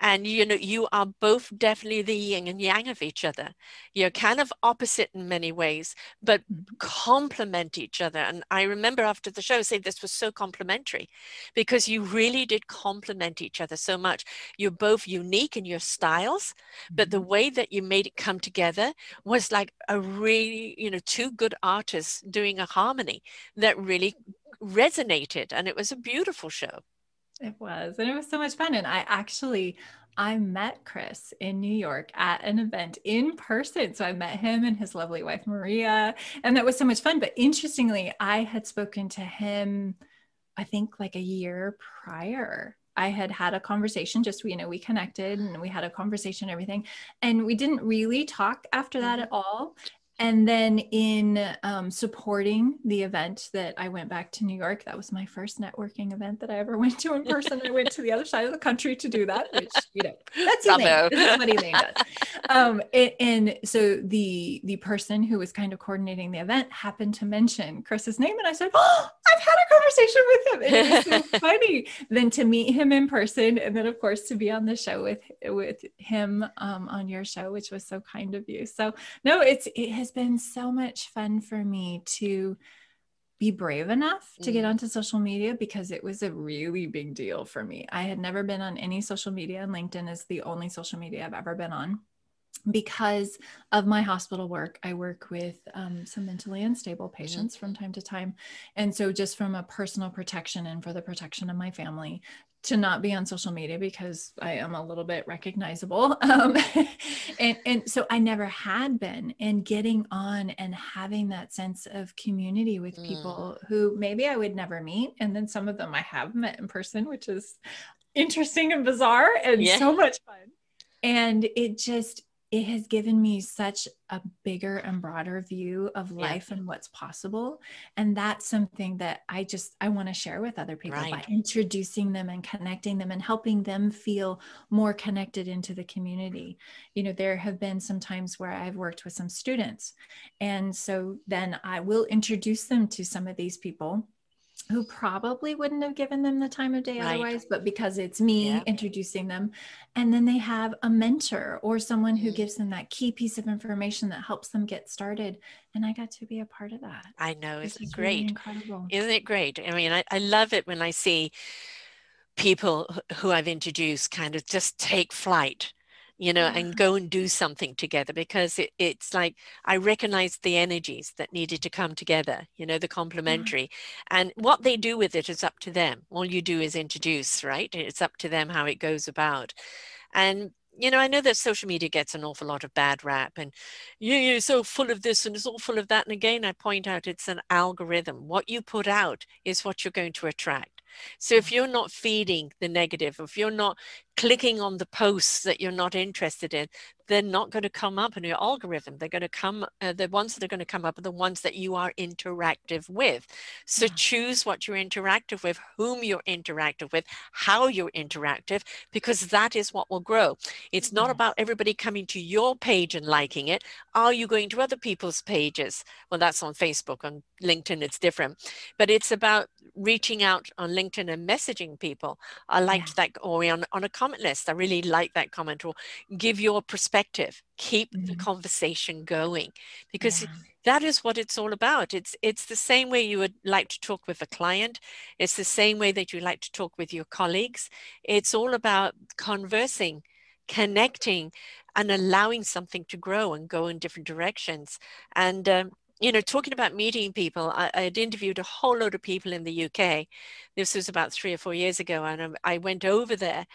And you know, you are both definitely the yin and yang of each other. You're kind of opposite in many ways, but mm-hmm. complement each other. And I remember after the show saying this was so complimentary because you really did complement each other so much. You're both unique in your styles, but the mm-hmm. way that you made it come together was like a really, you know, two good artists doing a harmony that really resonated and it was a beautiful show it was and it was so much fun and i actually i met chris in new york at an event in person so i met him and his lovely wife maria and that was so much fun but interestingly i had spoken to him i think like a year prior I had had a conversation, just, you know, we connected and we had a conversation, everything. And we didn't really talk after that mm-hmm. at all and then in um, supporting the event that I went back to New York, that was my first networking event that I ever went to in person. I went to the other side of the country to do that, which you know that's Elaine. This is what Elaine does. Um, and, and, so the the person who was kind of coordinating the event happened to mention Chris's name, and I said, "Oh, I've had a conversation with him." And it was so funny. Then to meet him in person, and then of course to be on the show with with him um, on your show, which was so kind of you. So no, it's it has been so much fun for me to be brave enough to get mm. onto social media because it was a really big deal for me. I had never been on any social media, and LinkedIn is the only social media I've ever been on. Because of my hospital work, I work with um, some mentally unstable mm-hmm. patients mm-hmm. from time to time. And so, just from a personal protection and for the protection of my family, to not be on social media because I am a little bit recognizable. Um, and, and so I never had been. And getting on and having that sense of community with mm. people who maybe I would never meet. And then some of them I have met in person, which is interesting and bizarre and yeah. so much fun. And it just, it has given me such a bigger and broader view of life yeah. and what's possible and that's something that i just i want to share with other people right. by introducing them and connecting them and helping them feel more connected into the community you know there have been some times where i've worked with some students and so then i will introduce them to some of these people who probably wouldn't have given them the time of day right. otherwise, but because it's me yeah. introducing them. And then they have a mentor or someone who mm. gives them that key piece of information that helps them get started. And I got to be a part of that. I know. It's great. Really incredible. Isn't it great? I mean, I, I love it when I see people who I've introduced kind of just take flight you know, yeah. and go and do something together because it, it's like I recognized the energies that needed to come together, you know, the mm-hmm. complementary. Yeah. And what they do with it is up to them. All you do is introduce, right? It's up to them how it goes about. And you know, I know that social media gets an awful lot of bad rap and you, you're so full of this and it's all full of that. And again, I point out it's an algorithm. What you put out is what you're going to attract. So if you're not feeding the negative, if you're not clicking on the posts that you're not interested in, they're not going to come up in your algorithm. They're going to come, uh, the ones that are going to come up are the ones that you are interactive with. So yeah. choose what you're interactive with, whom you're interactive with, how you're interactive, because that is what will grow. It's not yeah. about everybody coming to your page and liking it. Are you going to other people's pages? Well, that's on Facebook. On LinkedIn, it's different. But it's about reaching out on LinkedIn and messaging people. I liked yeah. that, or on, on a comment list. I really like that comment, or give your perspective. Perspective, keep mm-hmm. the conversation going because yeah. that is what it's all about. It's it's the same way you would like to talk with a client. It's the same way that you like to talk with your colleagues. It's all about conversing, connecting, and allowing something to grow and go in different directions. And um, you know, talking about meeting people, I, I, had interviewed a whole load of people in the UK. This was about three or four years ago, and I went over there,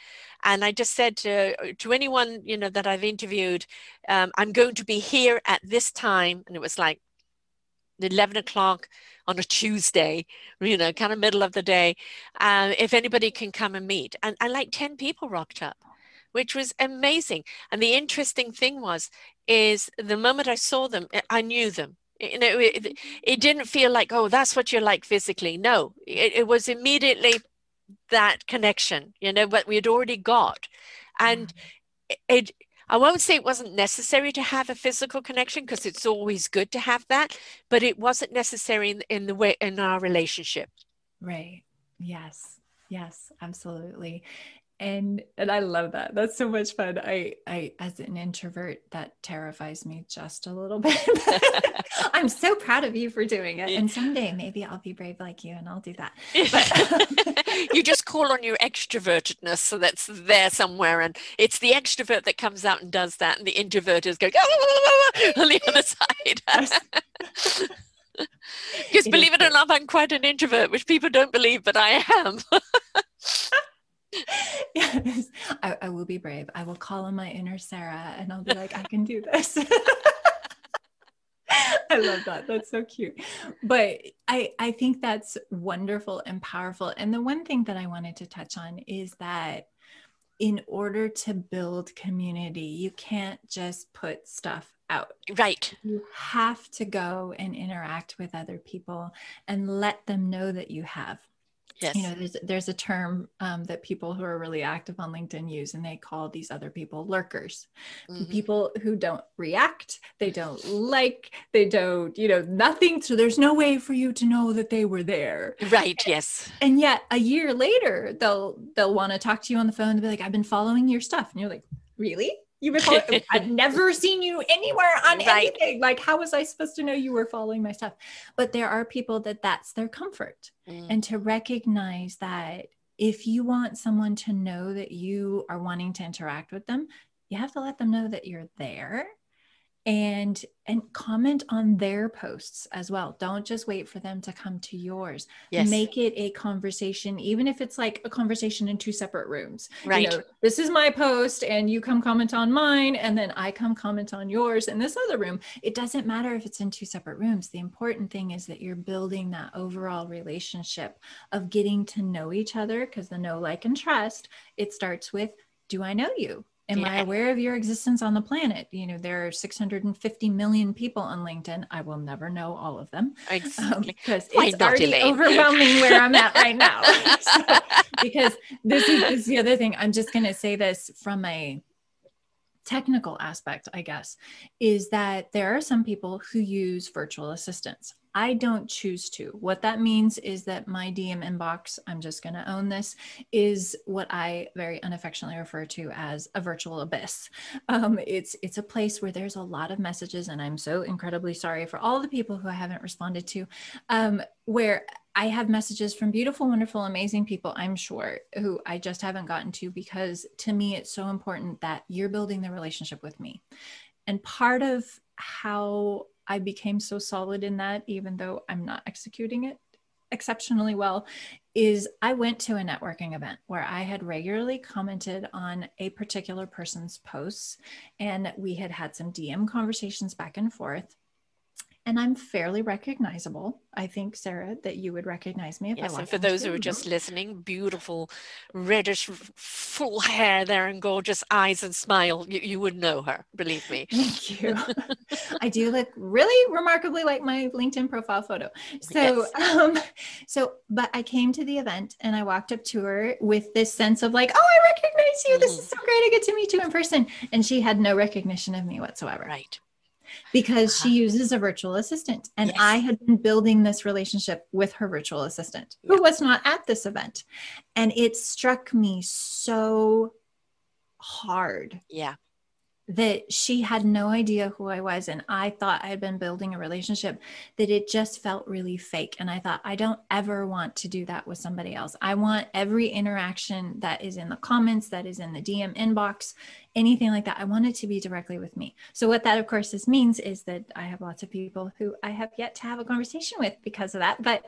and I just said to to anyone you know that I've interviewed, um, I'm going to be here at this time, and it was like eleven o'clock on a Tuesday, you know, kind of middle of the day. Uh, if anybody can come and meet, and, and like ten people rocked up which was amazing. And the interesting thing was, is the moment I saw them, I knew them you know it, it, didn't feel like oh that's what you're like physically. No it, it was immediately that connection you know what we had already got. And mm. it i won't say it wasn't necessary to have a physical connection because it's always good to have that but it wasn't necessary in, in the way in our relationship. Right. Yes. Yes absolutely and and i love that. That's so much fun. I i as an introvert that terrifies me just a little bit. I'm so proud of you for doing it. And someday maybe i'll be brave like you and i'll do that. But, you just call on your extrovertedness. So that's there somewhere. And it's the extrovert that comes out and does that. And the introvert is going ah, ah, ah, on the other side. Because believe it or not i'm quite an introvert which people don't believe but i am yes, I, I, will be brave. I will call on my inner Sarah and I'll be like, I can do this. I love that. That's so cute. But I, I think that's wonderful and powerful. And the one thing that I wanted to touch on is that in order to build community, you can't just put stuff out. Right. You have to go and interact with other people and let them know that you have. Yes. You know, there's there's a term um, that people who are really active on LinkedIn use, and they call these other people lurkers. Mm-hmm. People who don't react, they don't like, they don't, you know, nothing. So there's no way for you to know that they were there. Right. Yes. And yet, a year later, they'll they'll want to talk to you on the phone and be like, "I've been following your stuff," and you're like, "Really?" You've been following, I've never seen you anywhere on right. anything. Like, how was I supposed to know you were following my stuff? But there are people that that's their comfort. Mm. And to recognize that if you want someone to know that you are wanting to interact with them, you have to let them know that you're there and and comment on their posts as well. Don't just wait for them to come to yours. Yes. make it a conversation even if it's like a conversation in two separate rooms. Right. you know, this is my post and you come comment on mine and then i come comment on yours in this other room. It doesn't matter if it's in two separate rooms. The important thing is that you're building that overall relationship of getting to know each other because the know like and trust it starts with do i know you Am yeah. I aware of your existence on the planet? You know, there are 650 million people on LinkedIn. I will never know all of them exactly. because um, it's already overwhelming where I'm at right now. so, because this is, this is the other thing. I'm just going to say this from a technical aspect, I guess, is that there are some people who use virtual assistants. I don't choose to. What that means is that my DM inbox, I'm just going to own this, is what I very unaffectionately refer to as a virtual abyss. Um, it's it's a place where there's a lot of messages, and I'm so incredibly sorry for all the people who I haven't responded to, um, where I have messages from beautiful, wonderful, amazing people, I'm sure, who I just haven't gotten to because to me, it's so important that you're building the relationship with me. And part of how I became so solid in that, even though I'm not executing it exceptionally well, is I went to a networking event where I had regularly commented on a particular person's posts and we had had some DM conversations back and forth and I'm fairly recognizable. I think, Sarah, that you would recognize me if yes, I and for those who are just listening, beautiful, reddish, full hair there and gorgeous eyes and smile. You, you would know her, believe me. Thank you. I do look really remarkably like my LinkedIn profile photo. So, yes. um, so, but I came to the event and I walked up to her with this sense of like, oh, I recognize you. This mm-hmm. is so great. I get to meet you in person. And she had no recognition of me whatsoever. Right because she uh-huh. uses a virtual assistant. And yes. I had been building this relationship with her virtual assistant who was not at this event. And it struck me so hard. Yeah. That she had no idea who I was and I thought I had been building a relationship that it just felt really fake and I thought I don't ever want to do that with somebody else. I want every interaction that is in the comments that is in the DM inbox anything like that I want it to be directly with me. So what that of course this means is that I have lots of people who I have yet to have a conversation with because of that but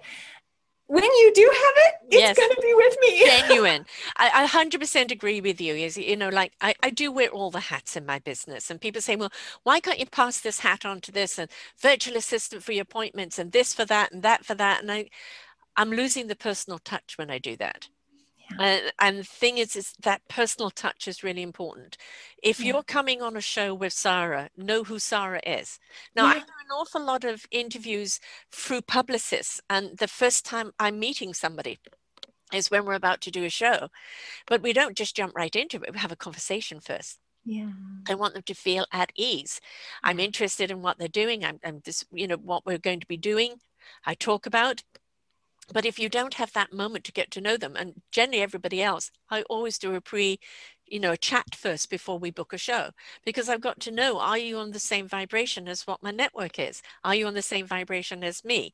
when you do have it, it's yes. going to be with me. Genuine. I, I 100% agree with you. Is you know, like I, I do wear all the hats in my business, and people say, well, why can't you pass this hat on to this and virtual assistant for your appointments and this for that and that for that? And I, I'm losing the personal touch when I do that. And, and the thing is, is that personal touch is really important. If yeah. you're coming on a show with Sarah, know who Sarah is. Now, yeah. I do an awful lot of interviews through publicists, and the first time I'm meeting somebody is when we're about to do a show. But we don't just jump right into it, we have a conversation first. Yeah. I want them to feel at ease. I'm interested in what they're doing. I'm, I'm this, you know, what we're going to be doing. I talk about but if you don't have that moment to get to know them, and generally everybody else, I always do a pre, you know, a chat first before we book a show because I've got to know are you on the same vibration as what my network is? Are you on the same vibration as me?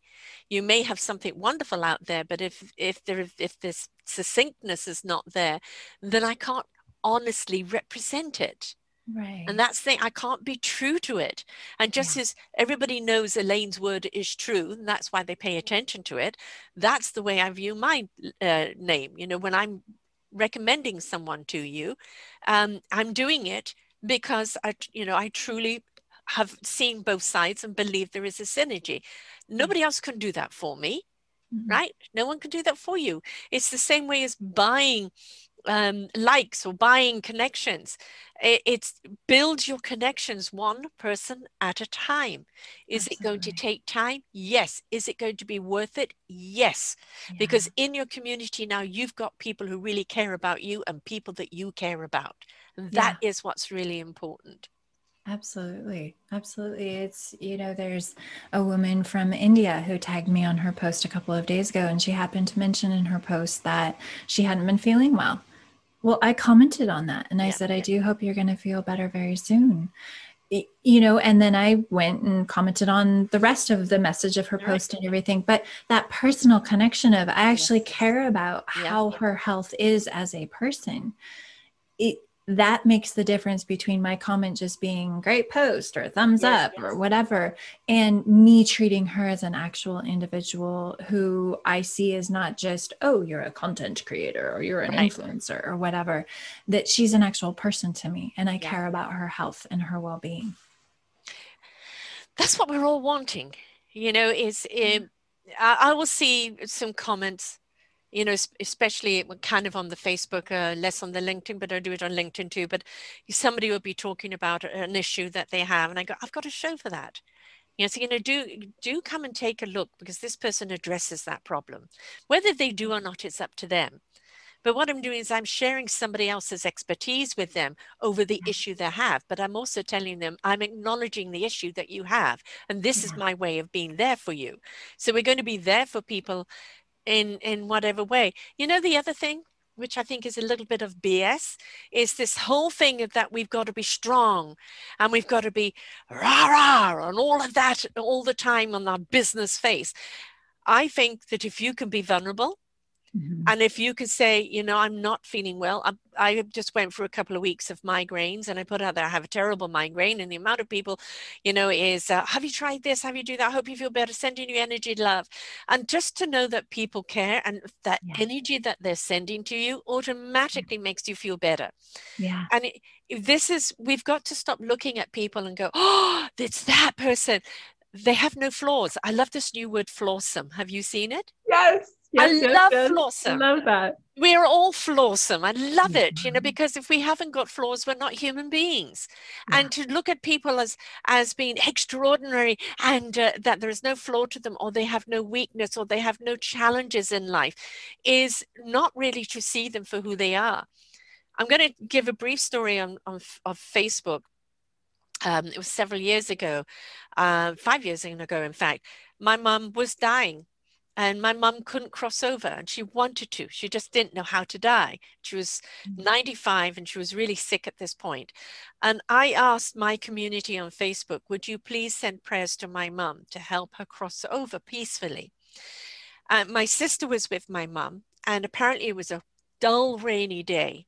You may have something wonderful out there, but if if there if this succinctness is not there, then I can't honestly represent it. Right. And that's the thing, I can't be true to it. And just yeah. as everybody knows Elaine's word is true, and that's why they pay attention to it, that's the way I view my uh, name. You know, when I'm recommending someone to you, um, I'm doing it because I, you know, I truly have seen both sides and believe there is a synergy. Nobody else can do that for me, mm-hmm. right? No one can do that for you. It's the same way as buying um, likes or buying connections. It's build your connections one person at a time. Is Absolutely. it going to take time? Yes. Is it going to be worth it? Yes. Yeah. Because in your community now, you've got people who really care about you and people that you care about. That yeah. is what's really important. Absolutely. Absolutely. It's, you know, there's a woman from India who tagged me on her post a couple of days ago, and she happened to mention in her post that she hadn't been feeling well. Well, I commented on that and I yeah, said, I do hope you're going to feel better very soon. It, you know, and then I went and commented on the rest of the message of her post and everything. But that personal connection of I actually yes. care about yeah. how her health is as a person. It, that makes the difference between my comment just being great post or thumbs yes, up yes. or whatever and me treating her as an actual individual who i see as not just oh you're a content creator or you're an right. influencer or whatever that she's an actual person to me and i care about her health and her well-being that's what we're all wanting you know is um, I, I will see some comments you know, especially kind of on the Facebook, uh, less on the LinkedIn, but I do it on LinkedIn too. But somebody will be talking about an issue that they have, and I go, I've got a show for that. You know, so you know, do do come and take a look because this person addresses that problem. Whether they do or not, it's up to them. But what I'm doing is I'm sharing somebody else's expertise with them over the issue they have. But I'm also telling them I'm acknowledging the issue that you have. And this yeah. is my way of being there for you. So we're going to be there for people in in whatever way you know the other thing which I think is a little bit of BS, is this whole thing of that we've got to be strong and we've got to be rah rah and all of that all the time on our business face. I think that if you can be vulnerable Mm-hmm. And if you could say, you know, I'm not feeling well, I, I just went through a couple of weeks of migraines and I put out there, I have a terrible migraine. And the amount of people, you know, is, uh, have you tried this? Have you do that? I hope you feel better. Sending you energy, love. And just to know that people care and that yeah. energy that they're sending to you automatically makes you feel better. Yeah. And it, this is, we've got to stop looking at people and go, oh, it's that person. They have no flaws. I love this new word, flawsome. Have you seen it? Yes. Yes, I yes, love yes. flawsome. I love that. We're all flawsome. I love it, you know, mm-hmm. because if we haven't got flaws, we're not human beings. Yeah. And to look at people as as being extraordinary and uh, that there is no flaw to them, or they have no weakness, or they have no challenges in life, is not really to see them for who they are. I'm going to give a brief story on, on of Facebook. Um, it was several years ago, uh, five years ago, in fact. My mum was dying and my mum couldn't cross over and she wanted to she just didn't know how to die. She was mm. 95 and she was really sick at this point. And i asked my community on facebook would you please send prayers to my mum to help her cross over peacefully? Uh, my sister was with my mum and apparently it was a dull rainy day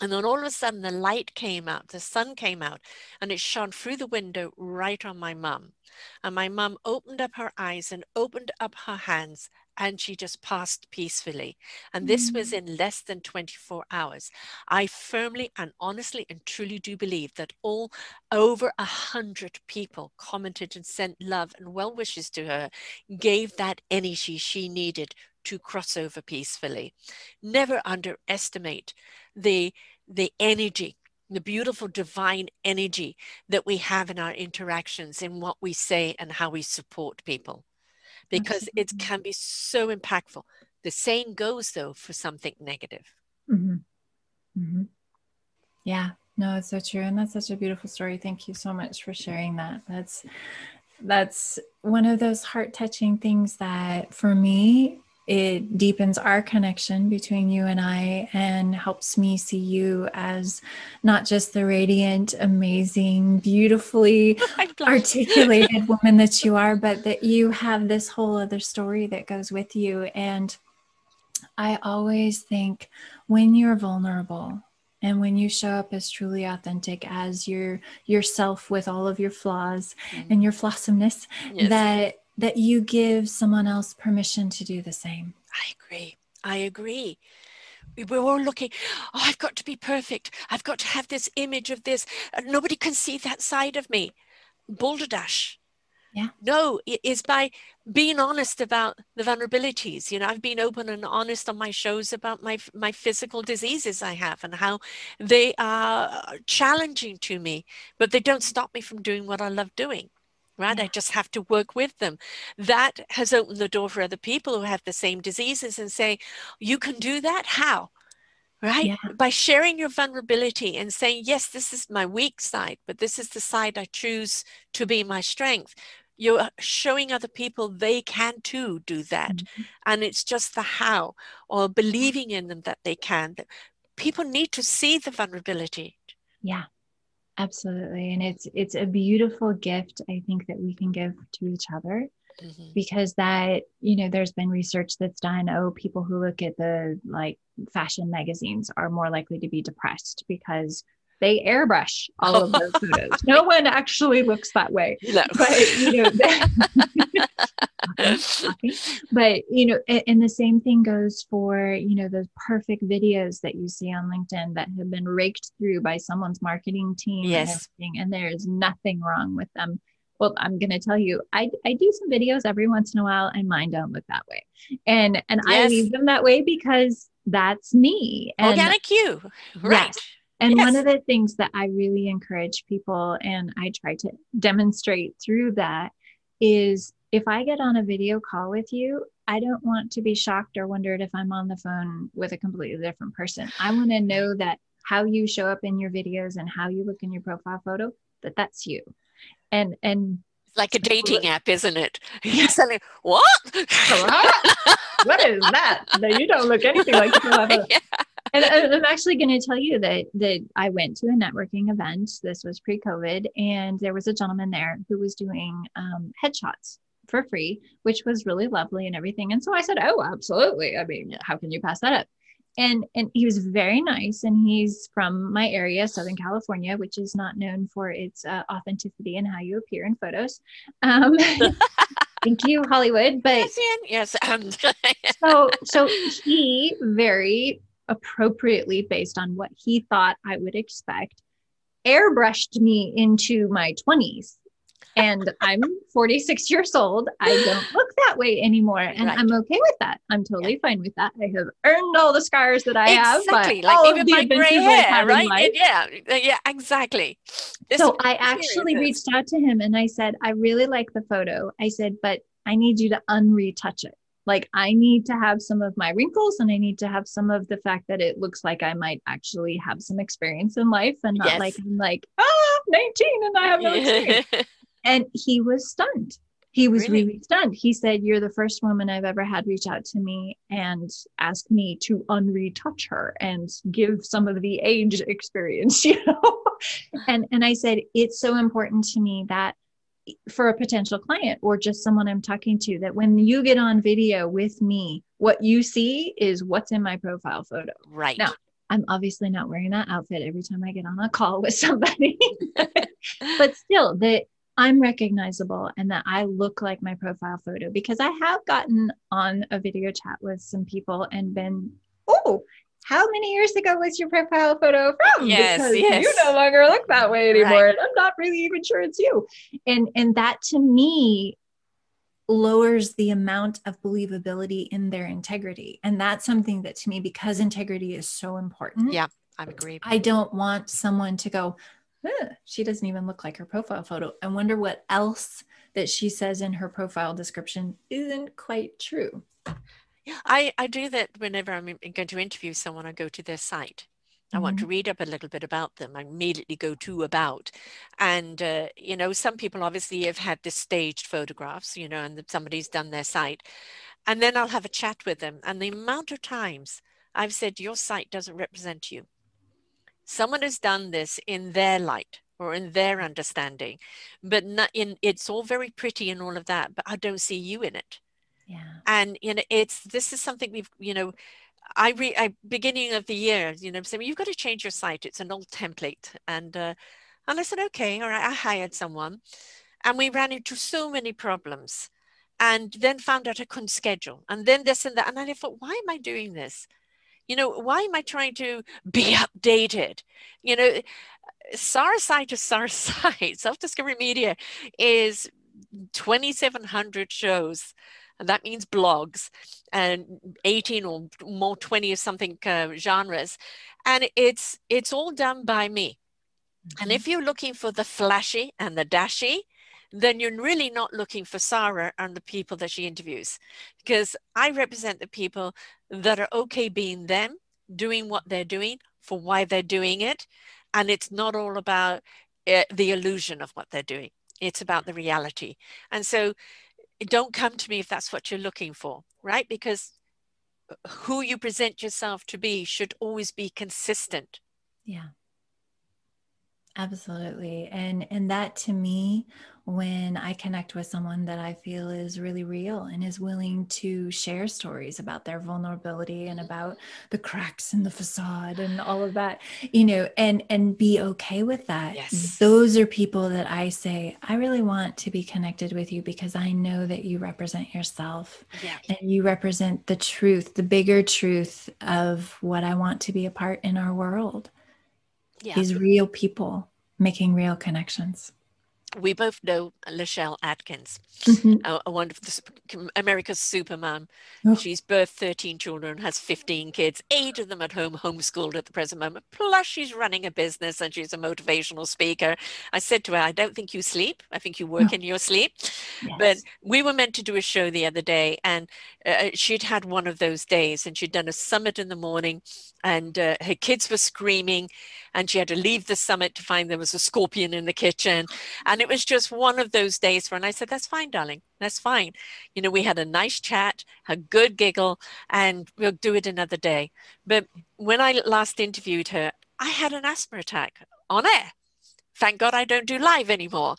and then all of a sudden the light came out, the sun came out, and it shone through the window right on my mum. And my mum opened up her eyes and opened up her hands, and she just passed peacefully. And this mm. was in less than 24 hours. I firmly and honestly and truly do believe that all over a hundred people commented and sent love and well wishes to her, gave that energy she needed to cross over peacefully. Never underestimate the the energy the beautiful divine energy that we have in our interactions in what we say and how we support people. Because it can be so impactful. The same goes though for something negative. Mm-hmm. Mm-hmm. yeah. No it's so true and that's such a beautiful story. Thank you so much for sharing that. That's that's one of those heart touching things that for me it deepens our connection between you and I and helps me see you as not just the radiant, amazing, beautifully articulated woman that you are, but that you have this whole other story that goes with you. And I always think when you're vulnerable, and when you show up as truly authentic as your yourself with all of your flaws mm-hmm. and your flawsomeness yes. that that you give someone else permission to do the same. I agree. I agree. We're all looking, oh, I've got to be perfect. I've got to have this image of this. Nobody can see that side of me. Boulder Dash. Yeah. No, it is by being honest about the vulnerabilities. You know, I've been open and honest on my shows about my my physical diseases I have and how they are challenging to me, but they don't stop me from doing what I love doing right? I just have to work with them. That has opened the door for other people who have the same diseases and say, you can do that? How? Right? Yeah. By sharing your vulnerability and saying, yes, this is my weak side, but this is the side I choose to be my strength. You're showing other people they can too do that. Mm-hmm. And it's just the how or believing in them that they can. People need to see the vulnerability. Yeah absolutely and it's it's a beautiful gift i think that we can give to each other mm-hmm. because that you know there's been research that's done oh people who look at the like fashion magazines are more likely to be depressed because they airbrush all of those photos. No one actually looks that way. No. But you know, but you know, and the same thing goes for you know those perfect videos that you see on LinkedIn that have been raked through by someone's marketing team. Yes, and, and there is nothing wrong with them. Well, I'm going to tell you, I, I do some videos every once in a while, and mine don't look that way, and and yes. I leave them that way because that's me. And Organic you, right? Yes, and yes. one of the things that I really encourage people, and I try to demonstrate through that, is if I get on a video call with you, I don't want to be shocked or wondered if I'm on the phone with a completely different person. I want to know that how you show up in your videos and how you look in your profile photo, that that's you. And, and, like a dating app, isn't it? Yes. what? what is that? You don't look anything like you. Yeah and I'm actually going to tell you that that I went to a networking event. This was pre-COVID, and there was a gentleman there who was doing um, headshots for free, which was really lovely and everything. And so I said, "Oh, absolutely! I mean, how can you pass that up?" And and he was very nice, and he's from my area, Southern California, which is not known for its uh, authenticity and how you appear in photos. Um, thank you hollywood but yes, yes. so so he very appropriately based on what he thought I would expect, airbrushed me into my 20s. And I'm 46 years old. I don't look that way anymore. And right. I'm okay with that. I'm totally yeah. fine with that. I have earned all the scars that I exactly. have. Exactly. Like even my gray hair, right? yeah, yeah, exactly. This so I actually reached out to him and I said, I really like the photo. I said, but I need you to unretouch it like I need to have some of my wrinkles and I need to have some of the fact that it looks like I might actually have some experience in life and not yes. like I'm like, ah, 19 and I have no experience. And he was stunned. he was really? really? stunned. He said, You're the first woman I've ever had reach out to me and ask me to unretouch her and give some of the age experience, you know? and and I said, It's so important to me that for a potential client or just someone I'm talking to that when you get on video with me, what you see is what's in my profile photo. Right. Now, I'm obviously not wearing that outfit every time I get on a call with somebody. but still, that I'm recognizable and that I look like my profile photo because I have gotten on a video chat with some people and been, oh, how many years ago was your profile photo from? Yes, because yes. you no longer look that way anymore. Right. I'm not really even sure it's you. And and that to me lowers the amount of believability in their integrity. And that's something that to me, because integrity is so important. Yeah, I agree. I don't want someone to go, she doesn't even look like her profile photo. I wonder what else that she says in her profile description isn't quite true. Yeah, I, I do that whenever I'm going to interview someone, I go to their site. I want to mm-hmm. read up a little bit about them. I immediately go to about. And, uh, you know, some people obviously have had the staged photographs, you know, and somebody's done their site. And then I'll have a chat with them. And the amount of times I've said, your site doesn't represent you someone has done this in their light or in their understanding but not in it's all very pretty and all of that but i don't see you in it yeah and you know it's this is something we've you know I re I beginning of the year, you know, i'm saying you've got to change your site. It's an old template, and uh, and I said, okay, all right. I hired someone, and we ran into so many problems, and then found out I couldn't schedule, and then this and that, and I thought, why am I doing this? You know why am i trying to be updated? You know SARA site is SARA site self-discovery media is 2700 shows. And that means blogs and 18 or more 20 or something uh, genres. And it's it's all done by me. Mm-hmm. and if you're looking for the flashy and the dashy then you're really not looking for Sarah and the people that she interviews because I represent the people that are okay being them, doing what they're doing for why they're doing it. And it's not all about uh, the illusion of what they're doing, it's about the reality. And so don't come to me if that's what you're looking for, right? Because who you present yourself to be should always be consistent. Yeah. Absolutely. And and that to me when I connect with someone that I feel is really real and is willing to share stories about their vulnerability and about the cracks in the facade and all of that, you know, and and be okay with that. Yes. Those are people that I say, I really want to be connected with you because I know that you represent yourself yeah. and you represent the truth, the bigger truth of what I want to be a part in our world. Yeah. These real people making real connections we both know Lachelle Atkins, mm-hmm. a, a, wonderful America's supermom. Oh. She's birthed 13 children, has 15 kids, eight of them at home, homeschooled at the present moment. Plus, she's running a business and she's a motivational speaker. I said to her, I don't think you sleep. I think you work oh. in your sleep. Yes. But we were meant to do a show the other day, and uh, she'd had one of those days, and she'd done a summit in the morning, and uh, her kids were screaming and she had to leave the summit to find there was a scorpion in the kitchen. And it was just one of those days when I said, That's fine, darling. That's fine. You know, we had a nice chat, a good giggle, and we'll do it another day. But when I last interviewed her, I had an asthma attack on air. Thank God I don't do live anymore.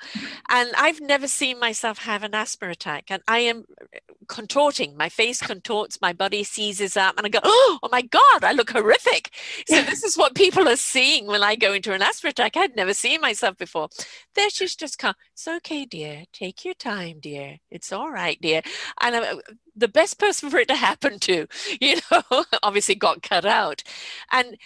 And I've never seen myself have an asthma attack. And I am contorting. My face contorts, my body seizes up, and I go, oh, oh my God, I look horrific. So, this is what people are seeing when I go into an asthma attack. I'd never seen myself before. There she's just come, it's okay, dear. Take your time, dear. It's all right, dear. And I'm uh, the best person for it to happen to, you know, obviously got cut out. And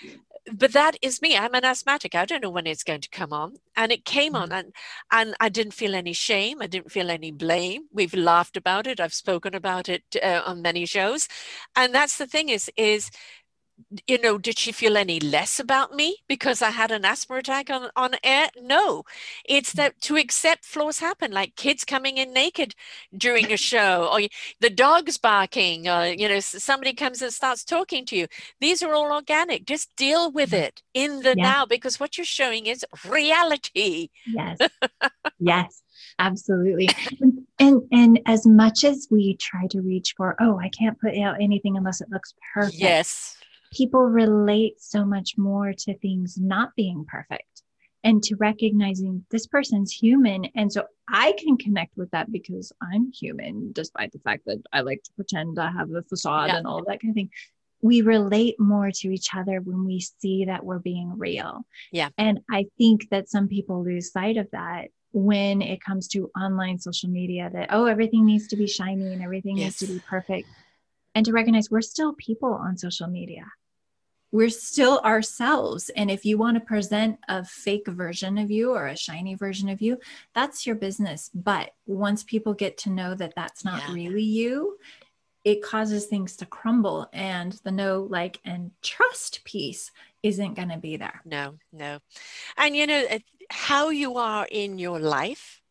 but that is me i'm an asthmatic i don't know when it's going to come on. And it came on mm-hmm. and and i didn't feel any shame i didn't feel any blame. We've laughed about it i've spoken about it uh, on many shows. And that's the thing is is you know, did she feel any less about me because I had an asthma attack on, on air? No, it's that to accept flaws happen, like kids coming in naked during a show, or the dog's barking, or, you know, somebody comes and starts talking to you. These are all organic. Just deal with mm. it in the yeah. now because what you're showing is reality. Yes. yes, absolutely. And and as much as we try to reach for, oh, I can't put out anything unless it looks perfect. Yes. People relate so much more to things not being perfect and to recognizing this person's human. And so I can connect with that because I'm human, despite the fact that I like to pretend I have a facade yeah. and all that kind of thing. We relate more to each other when we see that we're being real. Yeah. And I think that some people lose sight of that when it comes to online social media that, oh, everything needs to be shiny and everything yes. needs to be perfect. And to recognize we're still people on social media. We're still ourselves. And if you want to present a fake version of you or a shiny version of you, that's your business. But once people get to know that that's not yeah. really you, it causes things to crumble and the know, like, and trust piece isn't going to be there. No, no. And you know, how you are in your life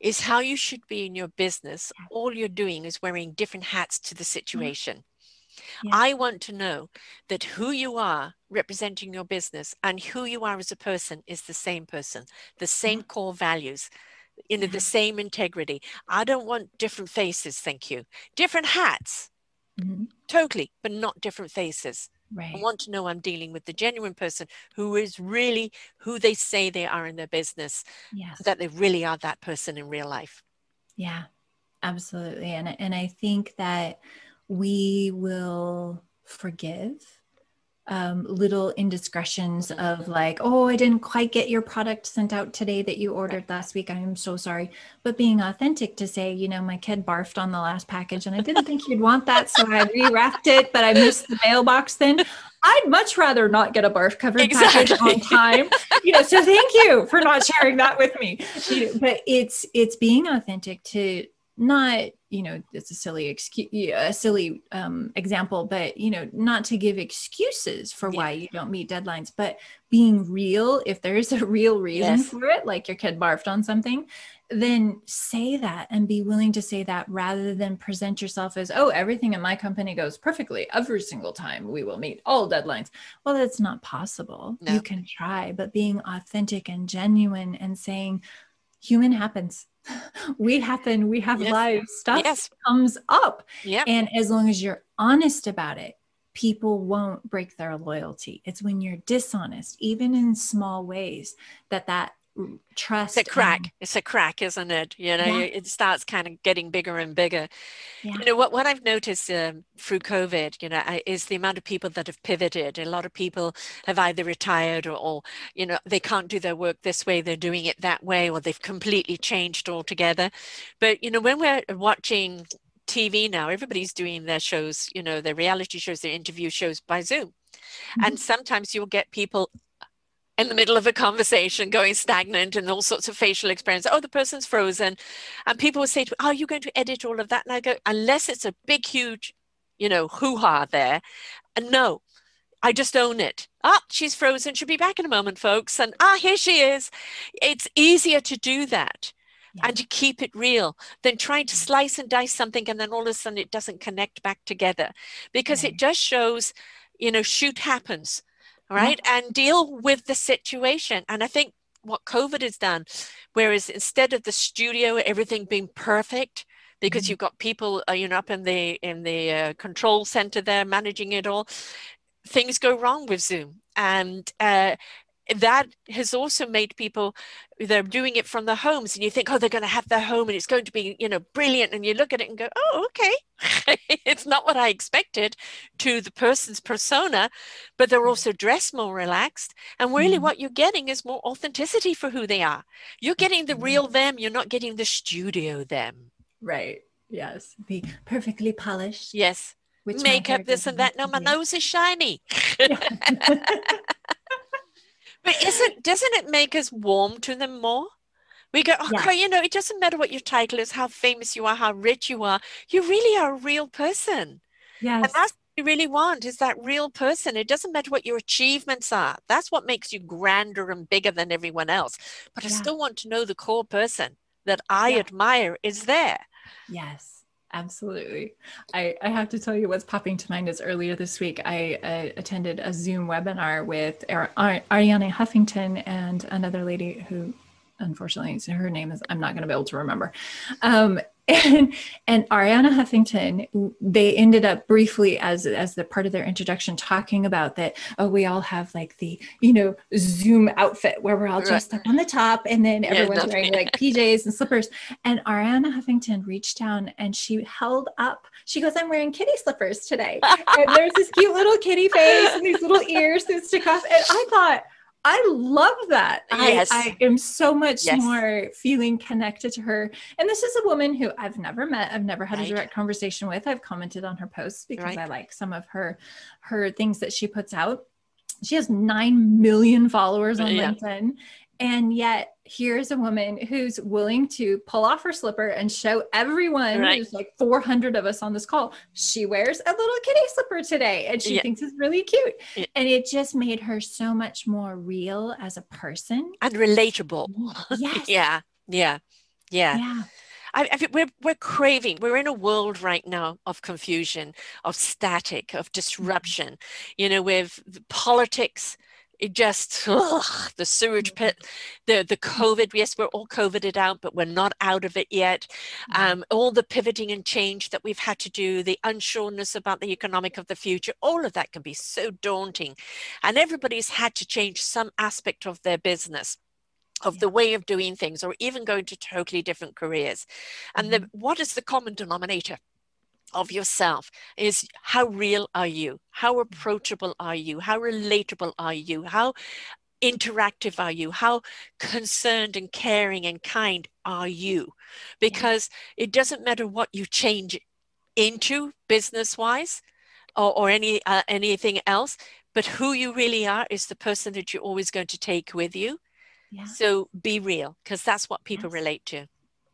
is how you should be in your business. All you're doing is wearing different hats to the mm-hmm. situation. I want to know that who you are representing your business and who you are as a person is the same person, the same yeah. core values, you know, the same integrity. I don't want different faces, thank you. Different hats, mm-hmm. totally, but not different faces. Right. I want to know I'm dealing with the genuine person who is really who they say they are in their business, yes. that they really are that person in real life. Yeah, absolutely. And, and I think that we will forgive um, little indiscretions of like, oh, I didn't quite get your product sent out today that you ordered last week. I'm so sorry. But being authentic to say, you know, my kid barfed on the last package and I didn't think you'd want that. So I rewrapped it, but I missed the mailbox then. I'd much rather not get a barf covered exactly. package on time. You know, so thank you for not sharing that with me. You know, but it's it's being authentic to not you know it's a silly excuse a silly um, example but you know not to give excuses for yeah. why you don't meet deadlines but being real if there is a real reason yes. for it like your kid barfed on something then say that and be willing to say that rather than present yourself as oh everything in my company goes perfectly every single time we will meet all deadlines well that's not possible no. you can try but being authentic and genuine and saying human happens we happen, we have yes. lives, stuff yes. comes up. Yeah. And as long as you're honest about it, people won't break their loyalty. It's when you're dishonest, even in small ways, that that trust it's a crack and, it's a crack isn't it you know yeah. it starts kind of getting bigger and bigger yeah. you know what, what i've noticed um, through covid you know is the amount of people that have pivoted a lot of people have either retired or, or you know they can't do their work this way they're doing it that way or they've completely changed altogether but you know when we're watching tv now everybody's doing their shows you know their reality shows their interview shows by zoom mm-hmm. and sometimes you'll get people in the middle of a conversation going stagnant and all sorts of facial expressions. Oh, the person's frozen. And people would say to me, Are you going to edit all of that? And I go, Unless it's a big, huge, you know, hoo ha there. And no, I just own it. Ah, she's frozen. She'll be back in a moment, folks. And ah, here she is. It's easier to do that. Yeah. and to keep it real than trying to slice and dice something and then all of a sudden it doesn't connect back together because right. it just shows you know shoot happens right? And deal with the situation. And I think what COVID has done, whereas instead of the studio, everything being perfect, because mm-hmm. you've got people, uh, you know, up in the in the uh, control center there managing it all, things go wrong with Zoom, and uh, that has also made people they're doing it from their homes and you think oh they're going to have their home and it's going to be you know brilliant and you look at it and go oh okay. It's not what i expected to the person's persona but they're also dressed more relaxed and really mm. what you're getting is more authenticity for who they are. You're getting the real them you're not getting the studio them. Right yes. Be perfectly polished yes. Which makeup this and that no my nose is shiny But isn't doesn't it make us warm to them more? We go, okay, yeah. you know, it doesn't matter what your title is, how famous you are, how rich you are. You really are a real person. Yes. And that's what you really want is that real person. It doesn't matter what your achievements are. That's what makes you grander and bigger than everyone else. But I still want to know the core person that I yeah. admire is there. Yes. Absolutely. I, I have to tell you what's popping to mind is earlier this week, I uh, attended a Zoom webinar with Ar- Ar- Arianna Huffington and another lady who, unfortunately, her name is, I'm not going to be able to remember. Um, and and arianna huffington they ended up briefly as as the part of their introduction talking about that oh we all have like the you know zoom outfit where we're all dressed right. up on the top and then everyone's yeah, wearing like pjs and slippers. And Arianna huffington reached down and she held up she goes i'm wearing kitty slippers today. And there's this cute little kitty face and these little ears that stick off and i thought I love that. Yes. I, I am so much yes. more feeling connected to her. And this is a woman who I've never met. I've never had right. a direct conversation with. I've commented on her posts because right. I like some of her her things that she puts out. She has 9 million followers on yeah. LinkedIn. And yet, here's a woman who's willing to pull off her slipper and show everyone right. there's like 400 of us on this call. She wears a little kitty slipper today and she yeah. thinks it's really cute. Yeah. And it just made her so much more real as a person and relatable. Yes. yeah. Yeah. Yeah. Yeah. I, I, we're, we're craving, we're in a world right now of confusion, of static, of mm-hmm. disruption, you know, with politics, it just ugh, the sewage pit the the covid yes we're all covided out but we're not out of it yet. Mm-hmm. um, all the pivoting and change that we've had to do the unsureness about the economic of the future all of that can be so daunting. And everybody's had to change some aspect of their business of the way of doing things or even going to totally different careers. And the, mm-hmm. what is the common denominator of yourself is how real are you? How approachable are you? How relatable are you? How interactive are you? How concerned and caring and kind are you? Because yeah. it doesn't matter what you change into business wise or, or any uh, anything else, but who you really are is the person that you're always going to take with you. Yeah. So be real because that's what people yes. relate to.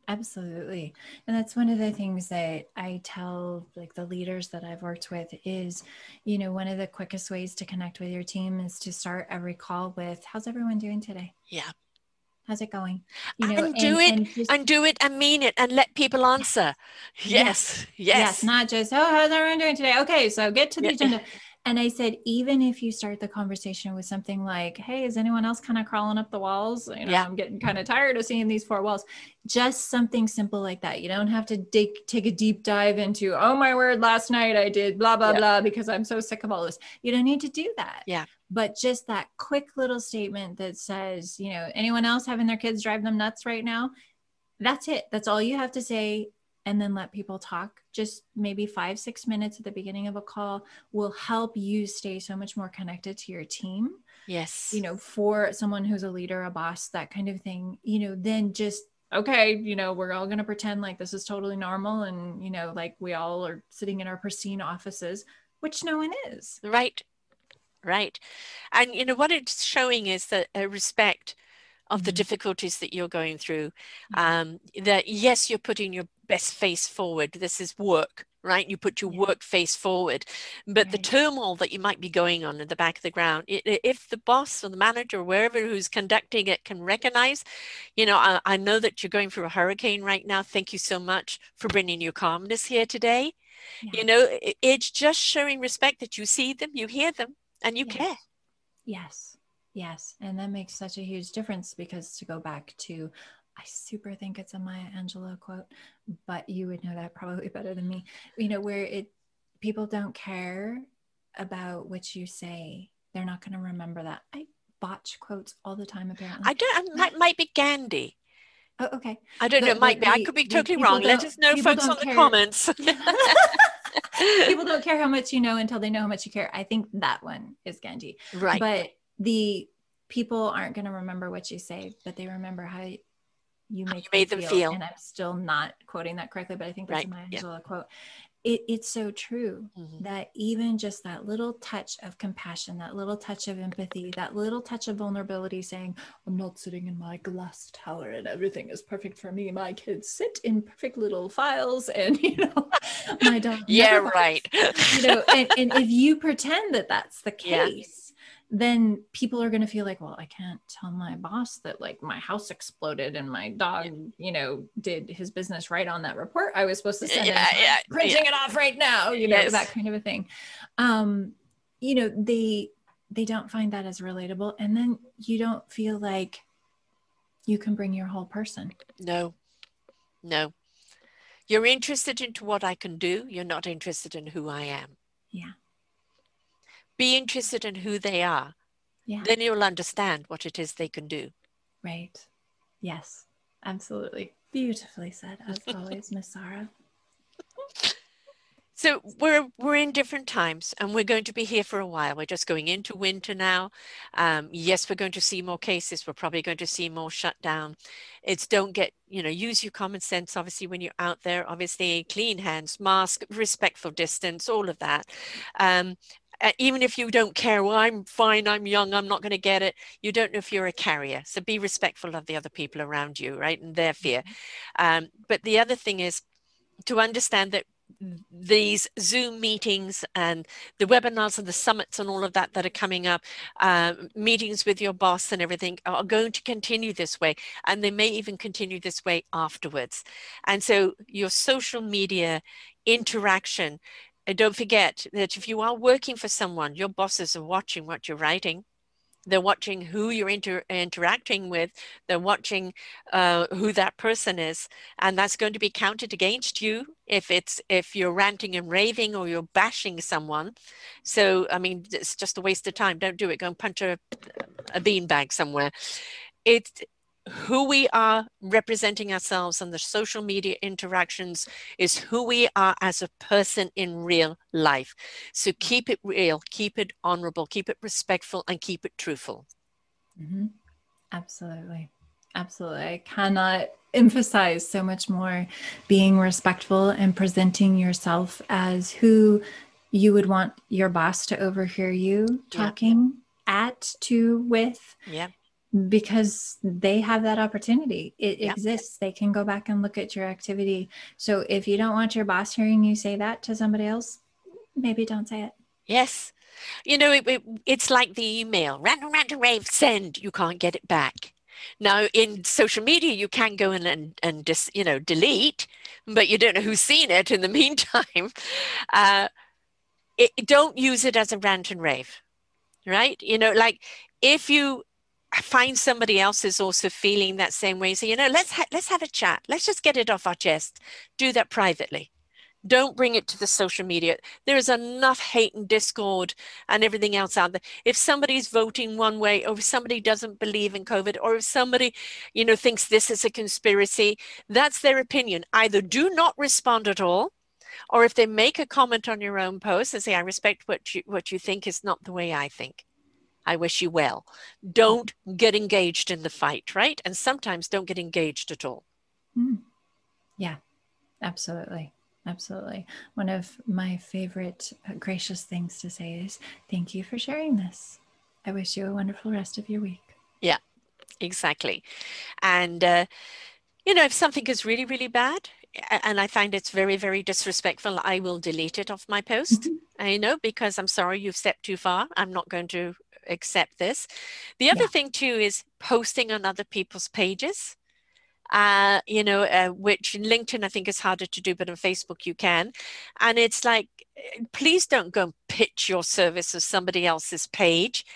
Absolutely. And that's one of the things that I tell like the leaders that I've worked with is, you know, one of the quickest ways to connect with your team is to start every call with how's everyone doing today? Yeah. How's it going? You know, and do and, it and, just, and, do it and mean it and let people answer. Yes. Yes. Yes. yes. Not just, oh, how's everyone doing today? Okay. So get to the agenda. And I said, even if you start the conversation with something like, hey, is anyone else kind of crawling up the walls? You know, yeah. I'm getting kind of tired of seeing these four walls. Just something simple like that. You don't have to dig, take a deep dive into, oh my word, last night I did blah, blah, yeah. blah, because I'm so sick of all this. You don't need to do that. Yeah. But just that quick little statement that says, you know, anyone else having their kids drive them nuts right now? That's it. That's all you have to say and then let people talk just maybe five six minutes at the beginning of a call will help you stay so much more connected to your team yes you know for someone who's a leader a boss that kind of thing you know then just okay you know we're all going to pretend like this is totally normal and you know like we all are sitting in our pristine offices which no one is right right and you know what it's showing is that a respect of the mm-hmm. difficulties that you're going through. Mm-hmm. Um, that yes, you're putting your best face forward. This is work, right? You put your yeah. work face forward, but right. the turmoil that you might be going on in the back of the ground, if the boss or the manager or wherever who's conducting it can recognize, you know, I, I know that you're going through a hurricane right now. Thank you so much for bringing your calmness here today. Yeah. You know, it, it's just showing respect that you see them, you hear them, and you yes. care. Yes. Yes. And that makes such a huge difference because to go back to, I super think it's a Maya Angelou quote, but you would know that probably better than me. You know, where it, people don't care about what you say, they're not going to remember that. I botch quotes all the time, apparently. I don't, might, might be Gandhi. Oh, okay. I don't know. It might be. I could be totally wrong. Let us know, folks, on care. the comments. people don't care how much you know until they know how much you care. I think that one is Gandhi. Right. But the people aren't going to remember what you say, but they remember how you make you made them feel. feel. And I'm still not quoting that correctly, but I think that's right. Maya Angelou yeah. quote. It, it's so true mm-hmm. that even just that little touch of compassion, that little touch of empathy, that little touch of vulnerability, saying, I'm not sitting in my glass tower and everything is perfect for me. My kids sit in perfect little files and, you know, my dog. yeah, right. you know, and, and if you pretend that that's the case, then people are going to feel like, well, I can't tell my boss that like my house exploded and my dog, yeah. you know, did his business right on that report I was supposed to send. Yeah, yeah, printing yeah. it off right now, you know, yes. that kind of a thing. Um, you know, they they don't find that as relatable, and then you don't feel like you can bring your whole person. No, no, You're interested into what I can do. You're not interested in who I am. Yeah. Be interested in who they are. Yeah. Then you'll understand what it is they can do. Right. Yes. Absolutely. Beautifully said, as always, Miss Sarah. So we're we're in different times, and we're going to be here for a while. We're just going into winter now. Um, yes, we're going to see more cases. We're probably going to see more shutdown. It's don't get you know use your common sense. Obviously, when you're out there, obviously clean hands, mask, respectful distance, all of that. Um, uh, even if you don't care, well, I'm fine, I'm young, I'm not going to get it. You don't know if you're a carrier. So be respectful of the other people around you, right? And their fear. Mm-hmm. Um, but the other thing is to understand that these Zoom meetings and the webinars and the summits and all of that that are coming up, uh, meetings with your boss and everything are going to continue this way. And they may even continue this way afterwards. And so your social media interaction, and don't forget that if you are working for someone, your bosses are watching what you're writing. They're watching who you're inter- interacting with. They're watching uh, who that person is. And that's going to be counted against you if it's if you're ranting and raving or you're bashing someone. So i mean it's just a waste of time. Don't do it. Go and punch a, a beanbag somewhere. It who we are representing ourselves and the social media interactions is who we are as a person in real life. So keep it real, keep it honorable, keep it respectful, and keep it truthful. Mm-hmm. Absolutely. Absolutely. I cannot emphasize so much more being respectful and presenting yourself as who you would want your boss to overhear you talking yeah. at, to, with. Yeah because they have that opportunity. It yep. exists. They can go back and look at your activity. So if you don't want your boss hearing you say that to somebody else, maybe don't say it. Yes. You know, it, it, it's like the email random, random, rave, send. You can't get it back. Now, in social media, you can go in and, and just, you know, delete, but you don't know who's seen it in the meantime. Uh, it, don't use it as a rant and rave, right? You know, like if you find somebody else is also feeling that same way. So, you know, let's ha- let's have a chat. Let's just get it off our chest. Do that privately. Don't bring it to the social media. There is enough hate and discord and everything else out there. If somebody's voting one way, or if somebody doesn't believe in COVID, or if somebody, you know, thinks this is a conspiracy, that's their opinion. Either do not respond at all, or if they make a comment on your own post and say, "I respect what you what you think is not the way I think." I wish you well. Don't get engaged in the fight, right? And sometimes don't get engaged at all. Mm. Yeah, absolutely. Absolutely. One of my favorite uh, gracious things to say is thank you for sharing this. I wish you a wonderful rest of your week. Yeah, exactly. And, uh, you know, if something is really, really bad, and I find it's very, very disrespectful, I will delete it off my post. Mm-hmm. I know because I'm sorry you've stepped too far. I'm not going to accept this. The other yeah. thing too is posting on other people's pages. Uh, you know, uh, which in LinkedIn I think is harder to do, but on Facebook you can. And it's like, please don't go and pitch your service of somebody else's page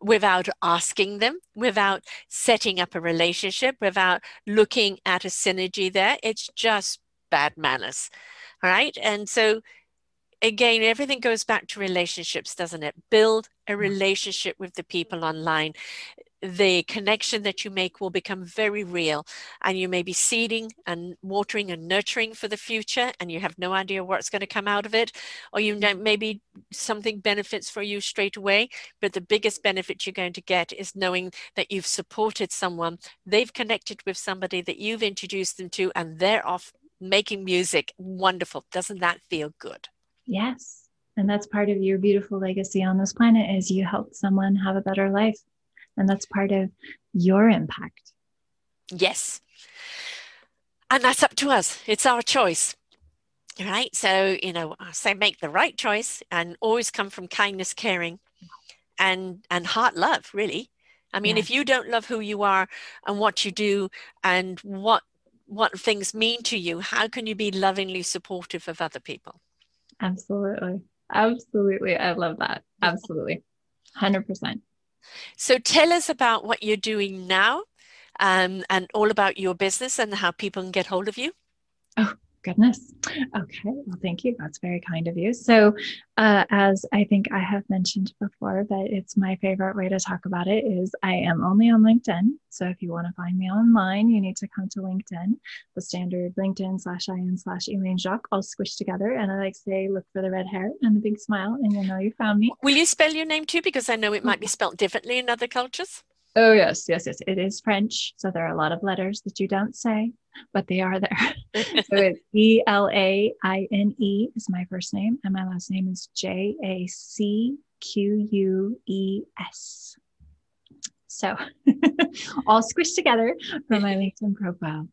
without asking them, without setting up a relationship, without looking at a synergy there. It's just bad manners. All right. And so again, everything goes back to relationships, doesn't it? Build a mm-hmm. relationship with the people online. The connection that you make will become very real, and you may be seeding and watering and nurturing for the future, and you have no idea what's going to come out of it, or you know maybe something benefits for you straight away. But the biggest benefit you're going to get is knowing that you've supported someone, they've connected with somebody that you've introduced them to, and they're off making music. Wonderful. Doesn't that feel good? Yes. And that's part of your beautiful legacy on this planet is you helped someone have a better life. And that's part of your impact. Yes. And that's up to us. It's our choice. Right. So, you know, I say make the right choice and always come from kindness, caring, and and heart love, really. I mean, if you don't love who you are and what you do and what what things mean to you, how can you be lovingly supportive of other people? Absolutely. Absolutely. I love that. Absolutely. 100%. So tell us about what you're doing now um, and all about your business and how people can get hold of you. Oh, Goodness. Okay. Well, thank you. That's very kind of you. So, uh, as I think I have mentioned before, that it's my favorite way to talk about it is I am only on LinkedIn. So, if you want to find me online, you need to come to LinkedIn, the standard LinkedIn slash IN slash Elaine Jacques, all squished together. And I like to say, look for the red hair and the big smile, and you'll know you found me. Will you spell your name too? Because I know it might be spelled differently in other cultures. Oh, yes, yes, yes. It is French. So there are a lot of letters that you don't say, but they are there. so it's E L A I N E is my first name, and my last name is J A C Q U E S. So all squished together from my LinkedIn profile.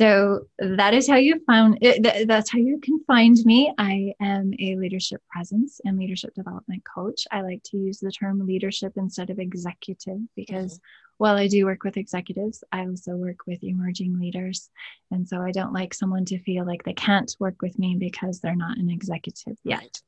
So that is how you found it. That's how you can find me. I am a leadership presence and leadership development coach. I like to use the term leadership instead of executive because mm-hmm. while I do work with executives, I also work with emerging leaders. And so I don't like someone to feel like they can't work with me because they're not an executive yet.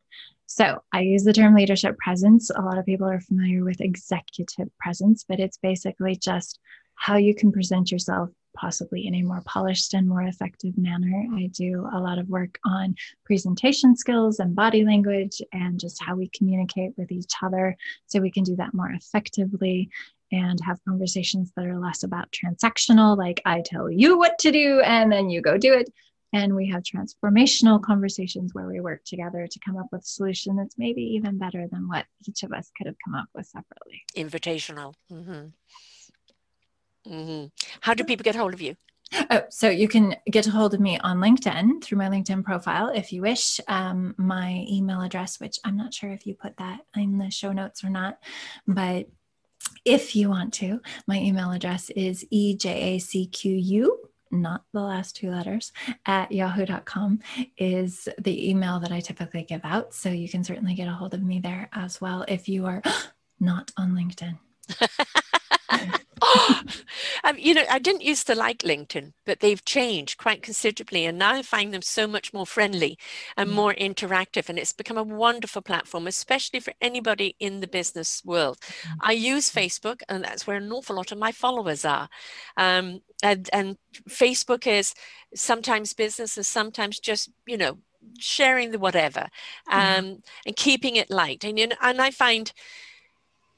So I use the term leadership presence. A lot of people are familiar with executive presence, but it's basically just how you can present yourself possibly in a more polished and more effective manner. I do a lot of work on presentation skills and body language and just how we communicate with each other so we can do that more effectively and have conversations that are less about transactional, like I tell you what to do and then you go do it. And we have transformational conversations where we work together to come up with a solution that's maybe even better than what each of us could have come up with separately. Invitational. Mm-hmm. Mm-hmm. How do people get a hold of you? Oh, so you can get a hold of me on LinkedIn through my LinkedIn profile if you wish. Um, my email address, which I'm not sure if you put that in the show notes or not, but if you want to, my email address is ejacqu not the last two letters, at yahoo.com is the email that I typically give out. So you can certainly get a hold of me there as well if you are not on LinkedIn. um, you know, I didn't used to like LinkedIn, but they've changed quite considerably. And now I find them so much more friendly and mm. more interactive. And it's become a wonderful platform, especially for anybody in the business world. Mm. I use Facebook, and that's where an awful lot of my followers are. Um, and, and Facebook is sometimes business and sometimes just, you know, sharing the whatever mm. um, mm. and keeping it light. And, you know, and I find,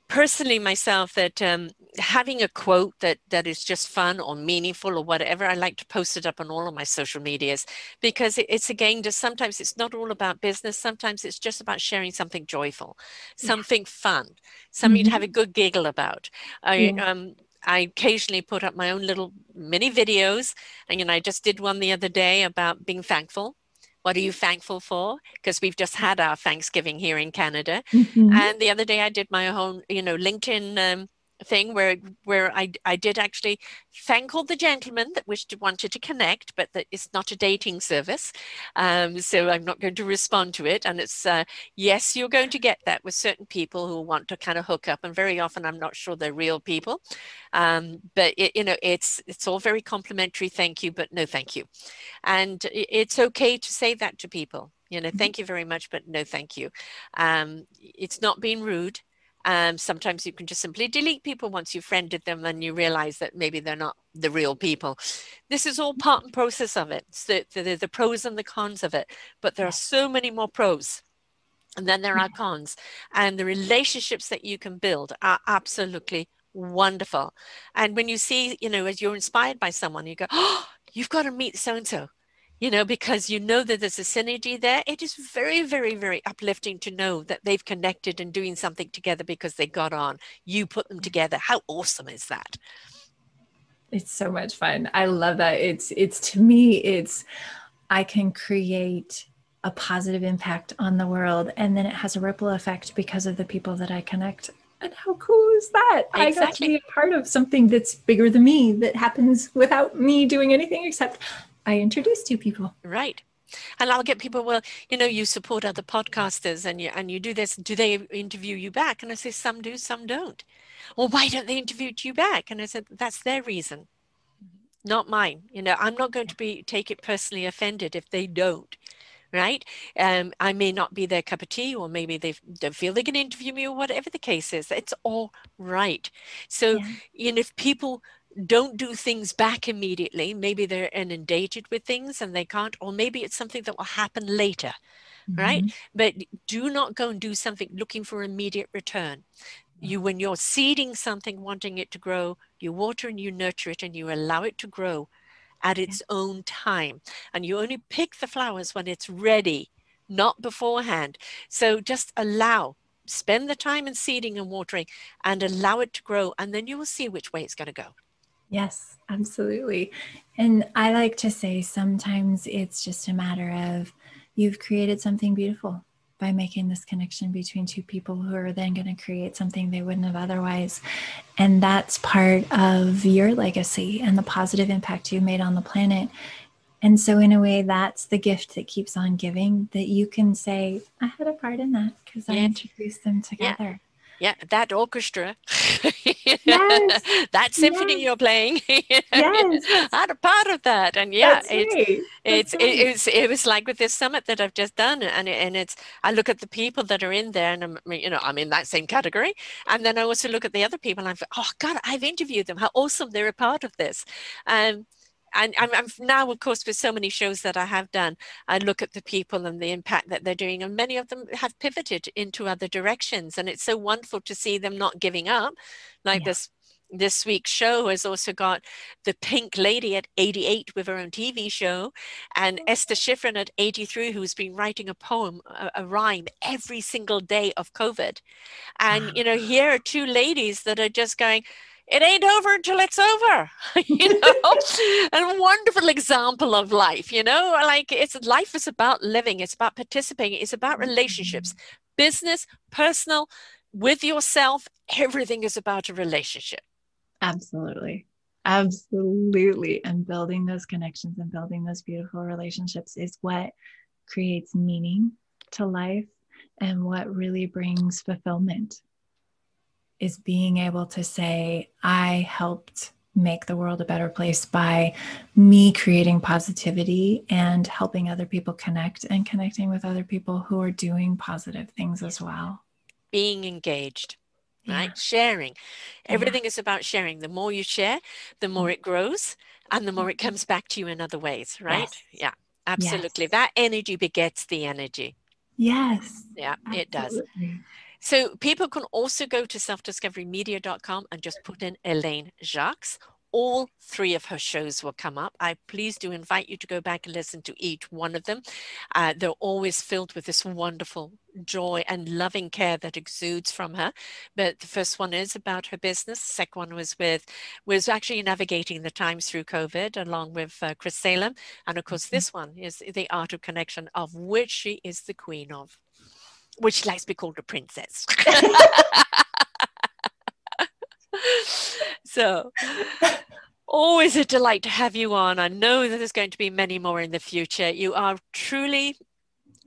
personally myself that um, having a quote that that is just fun or meaningful or whatever i like to post it up on all of my social medias because it, it's again just sometimes it's not all about business sometimes it's just about sharing something joyful something yeah. fun something mm-hmm. to have a good giggle about i yeah. um I occasionally put up my own little mini videos. And you know, I just did one the other day about being thankful what are you thankful for? Because we've just had our Thanksgiving here in Canada. Mm-hmm. And the other day I did my own, you know, LinkedIn um, thing where where I, I did actually thank all the gentlemen that wished to, wanted to connect, but that it's not a dating service. Um, so I'm not going to respond to it. And it's uh, yes, you're going to get that with certain people who want to kind of hook up, and very often I'm not sure they're real people. Um, but it, you know, it's it's all very complimentary. Thank you, but no, thank you. And it's okay to say that to people. You know, mm-hmm. thank you very much, but no, thank you. Um, it's not being rude um, sometimes you can just simply delete people once you've friended them and you realize that maybe they're not the real people. This is all part and process of it. So the, the pros and the cons of it. But there are so many more pros. And then there are cons. And the relationships that you can build are absolutely wonderful. And when you see, you know, as you're inspired by someone, you go, oh, you've got to meet so and so you know, because you know that there's a synergy there. It is very, very, very uplifting to know that they've connected and doing something together because they got on. You put them together. How awesome is that? It's so much fun. I love that. It's it's to me, it's I can create a positive impact on the world and then it has a ripple effect because of the people that I connect and how cool is that? Exactly. I got to be a part of something that's bigger than me that happens without me doing anything except I introduced two people. Right. And I'll get people, well, you know, you support other podcasters and you and you do this. Do they interview you back? And I say, some do, some don't. Well, why don't they interview you back? And I said, that's their reason, not mine. You know, I'm not going to be take it personally offended if they don't. Right. Um, I may not be their cup of tea, or maybe they don't feel they can interview me, or whatever the case is. It's all right. So, yeah. you know, if people don't do things back immediately. Maybe they're inundated with things and they can't, or maybe it's something that will happen later, mm-hmm. right? But do not go and do something looking for immediate return. You, when you're seeding something, wanting it to grow, you water and you nurture it and you allow it to grow at its own time. And you only pick the flowers when it's ready, not beforehand. So just allow, spend the time in seeding and watering and allow it to grow. And then you will see which way it's going to go. Yes, absolutely. And I like to say sometimes it's just a matter of you've created something beautiful by making this connection between two people who are then going to create something they wouldn't have otherwise. And that's part of your legacy and the positive impact you made on the planet. And so, in a way, that's the gift that keeps on giving that you can say, I had a part in that because I introduced them together yeah that orchestra yes. that symphony yes. you're playing yes. i'm a part of that and yeah That's it's right. it's right. it, was it was like with this summit that i've just done and and it's i look at the people that are in there and i'm you know i'm in that same category and then i also look at the other people and i'm oh god i've interviewed them how awesome they're a part of this um and I'm, I'm, now, of course, with so many shows that I have done, I look at the people and the impact that they're doing, and many of them have pivoted into other directions, and it's so wonderful to see them not giving up, like yeah. this. This week's show has also got the Pink Lady at 88 with her own TV show, and oh. Esther Schifrin at 83, who's been writing a poem, a, a rhyme every single day of COVID. And, you know, here are two ladies that are just going, it ain't over until it's over you know? A wonderful example of life you know? Like it's life is about living it's about participating it's about relationships. Business personal with yourself everything is about a relationship. Absolutely. Absolutely. And building those connections and building those beautiful relationships is what creates meaning to life and what really brings fulfillment is being able to say, I helped make the world a better place by me creating positivity and helping other people connect and connecting with other people who are doing positive things as well. Being engaged, right? Yeah. Sharing. Everything yeah. is about sharing. The more you share, the more it grows and the more it comes back to you in other ways, right? Yes. Yeah, absolutely. Yes. That energy begets the energy. Yes. Yeah, absolutely. it does. So people can also go to selfdiscoverymedia.com and just put in Elaine Jacques. All three of her shows will come up. I please do invite you to go back and listen to each one of them. Uh, they're always filled with this wonderful joy and loving care that exudes from her. But the first one is about her business. The second one was with was actually navigating the times through COVID, along with uh, Chris Salem, and of course mm-hmm. this one is the art of connection, of which she is the queen of which she likes to be called a princess. so always a delight to have you on. I know that there's going to be many more in the future. You are truly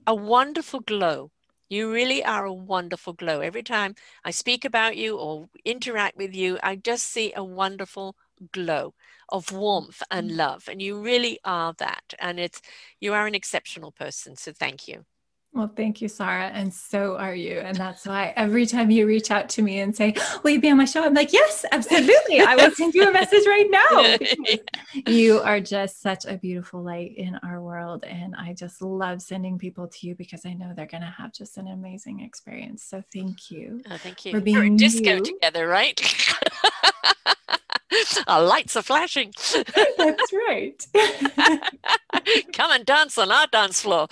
a wonderful glow. You really are a wonderful glow. Every time I speak about you or interact with you, I just see a wonderful glow of warmth and mm. love. And you really are that. And it's you are an exceptional person. So thank you. Well, thank you, Sarah. And so are you. And that's why every time you reach out to me and say, Will you be on my show? I'm like, Yes, absolutely. I will send you a message right now. you are just such a beautiful light in our world. And I just love sending people to you because I know they're going to have just an amazing experience. So thank you. Oh, thank you. For being We're disco you. together, right? Our lights are flashing. That's right. Come and dance on our dance floor.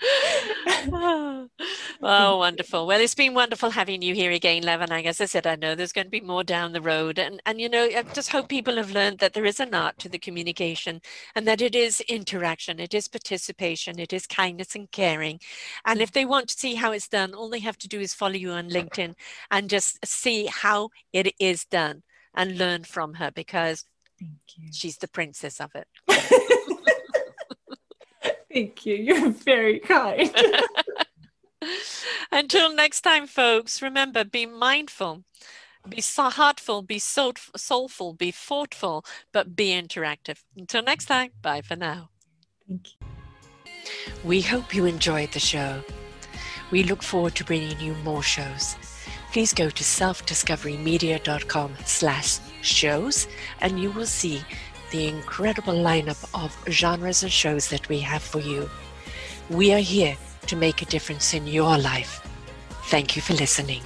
oh, wonderful. Well, it's been wonderful having you here again, Levanang. As I said, I know there's going to be more down the road. And, and, you know, I just hope people have learned that there is an art to the communication and that it is interaction, it is participation, it is kindness and caring. And if they want to see how it's done, all they have to do is follow you on LinkedIn and just see how it is done and learn from her because she's the princess of it. Thank you. You're very kind. Until next time, folks, remember be mindful, be heartful, be soulful, be thoughtful, but be interactive. Until next time, bye for now. Thank you. We hope you enjoyed the show. We look forward to bringing you more shows. please go to selfdiscoverymedia.com slash shows and you will see the incredible lineup of genres and shows that we have for you. We are here to make a difference in your life. Thank you for listening.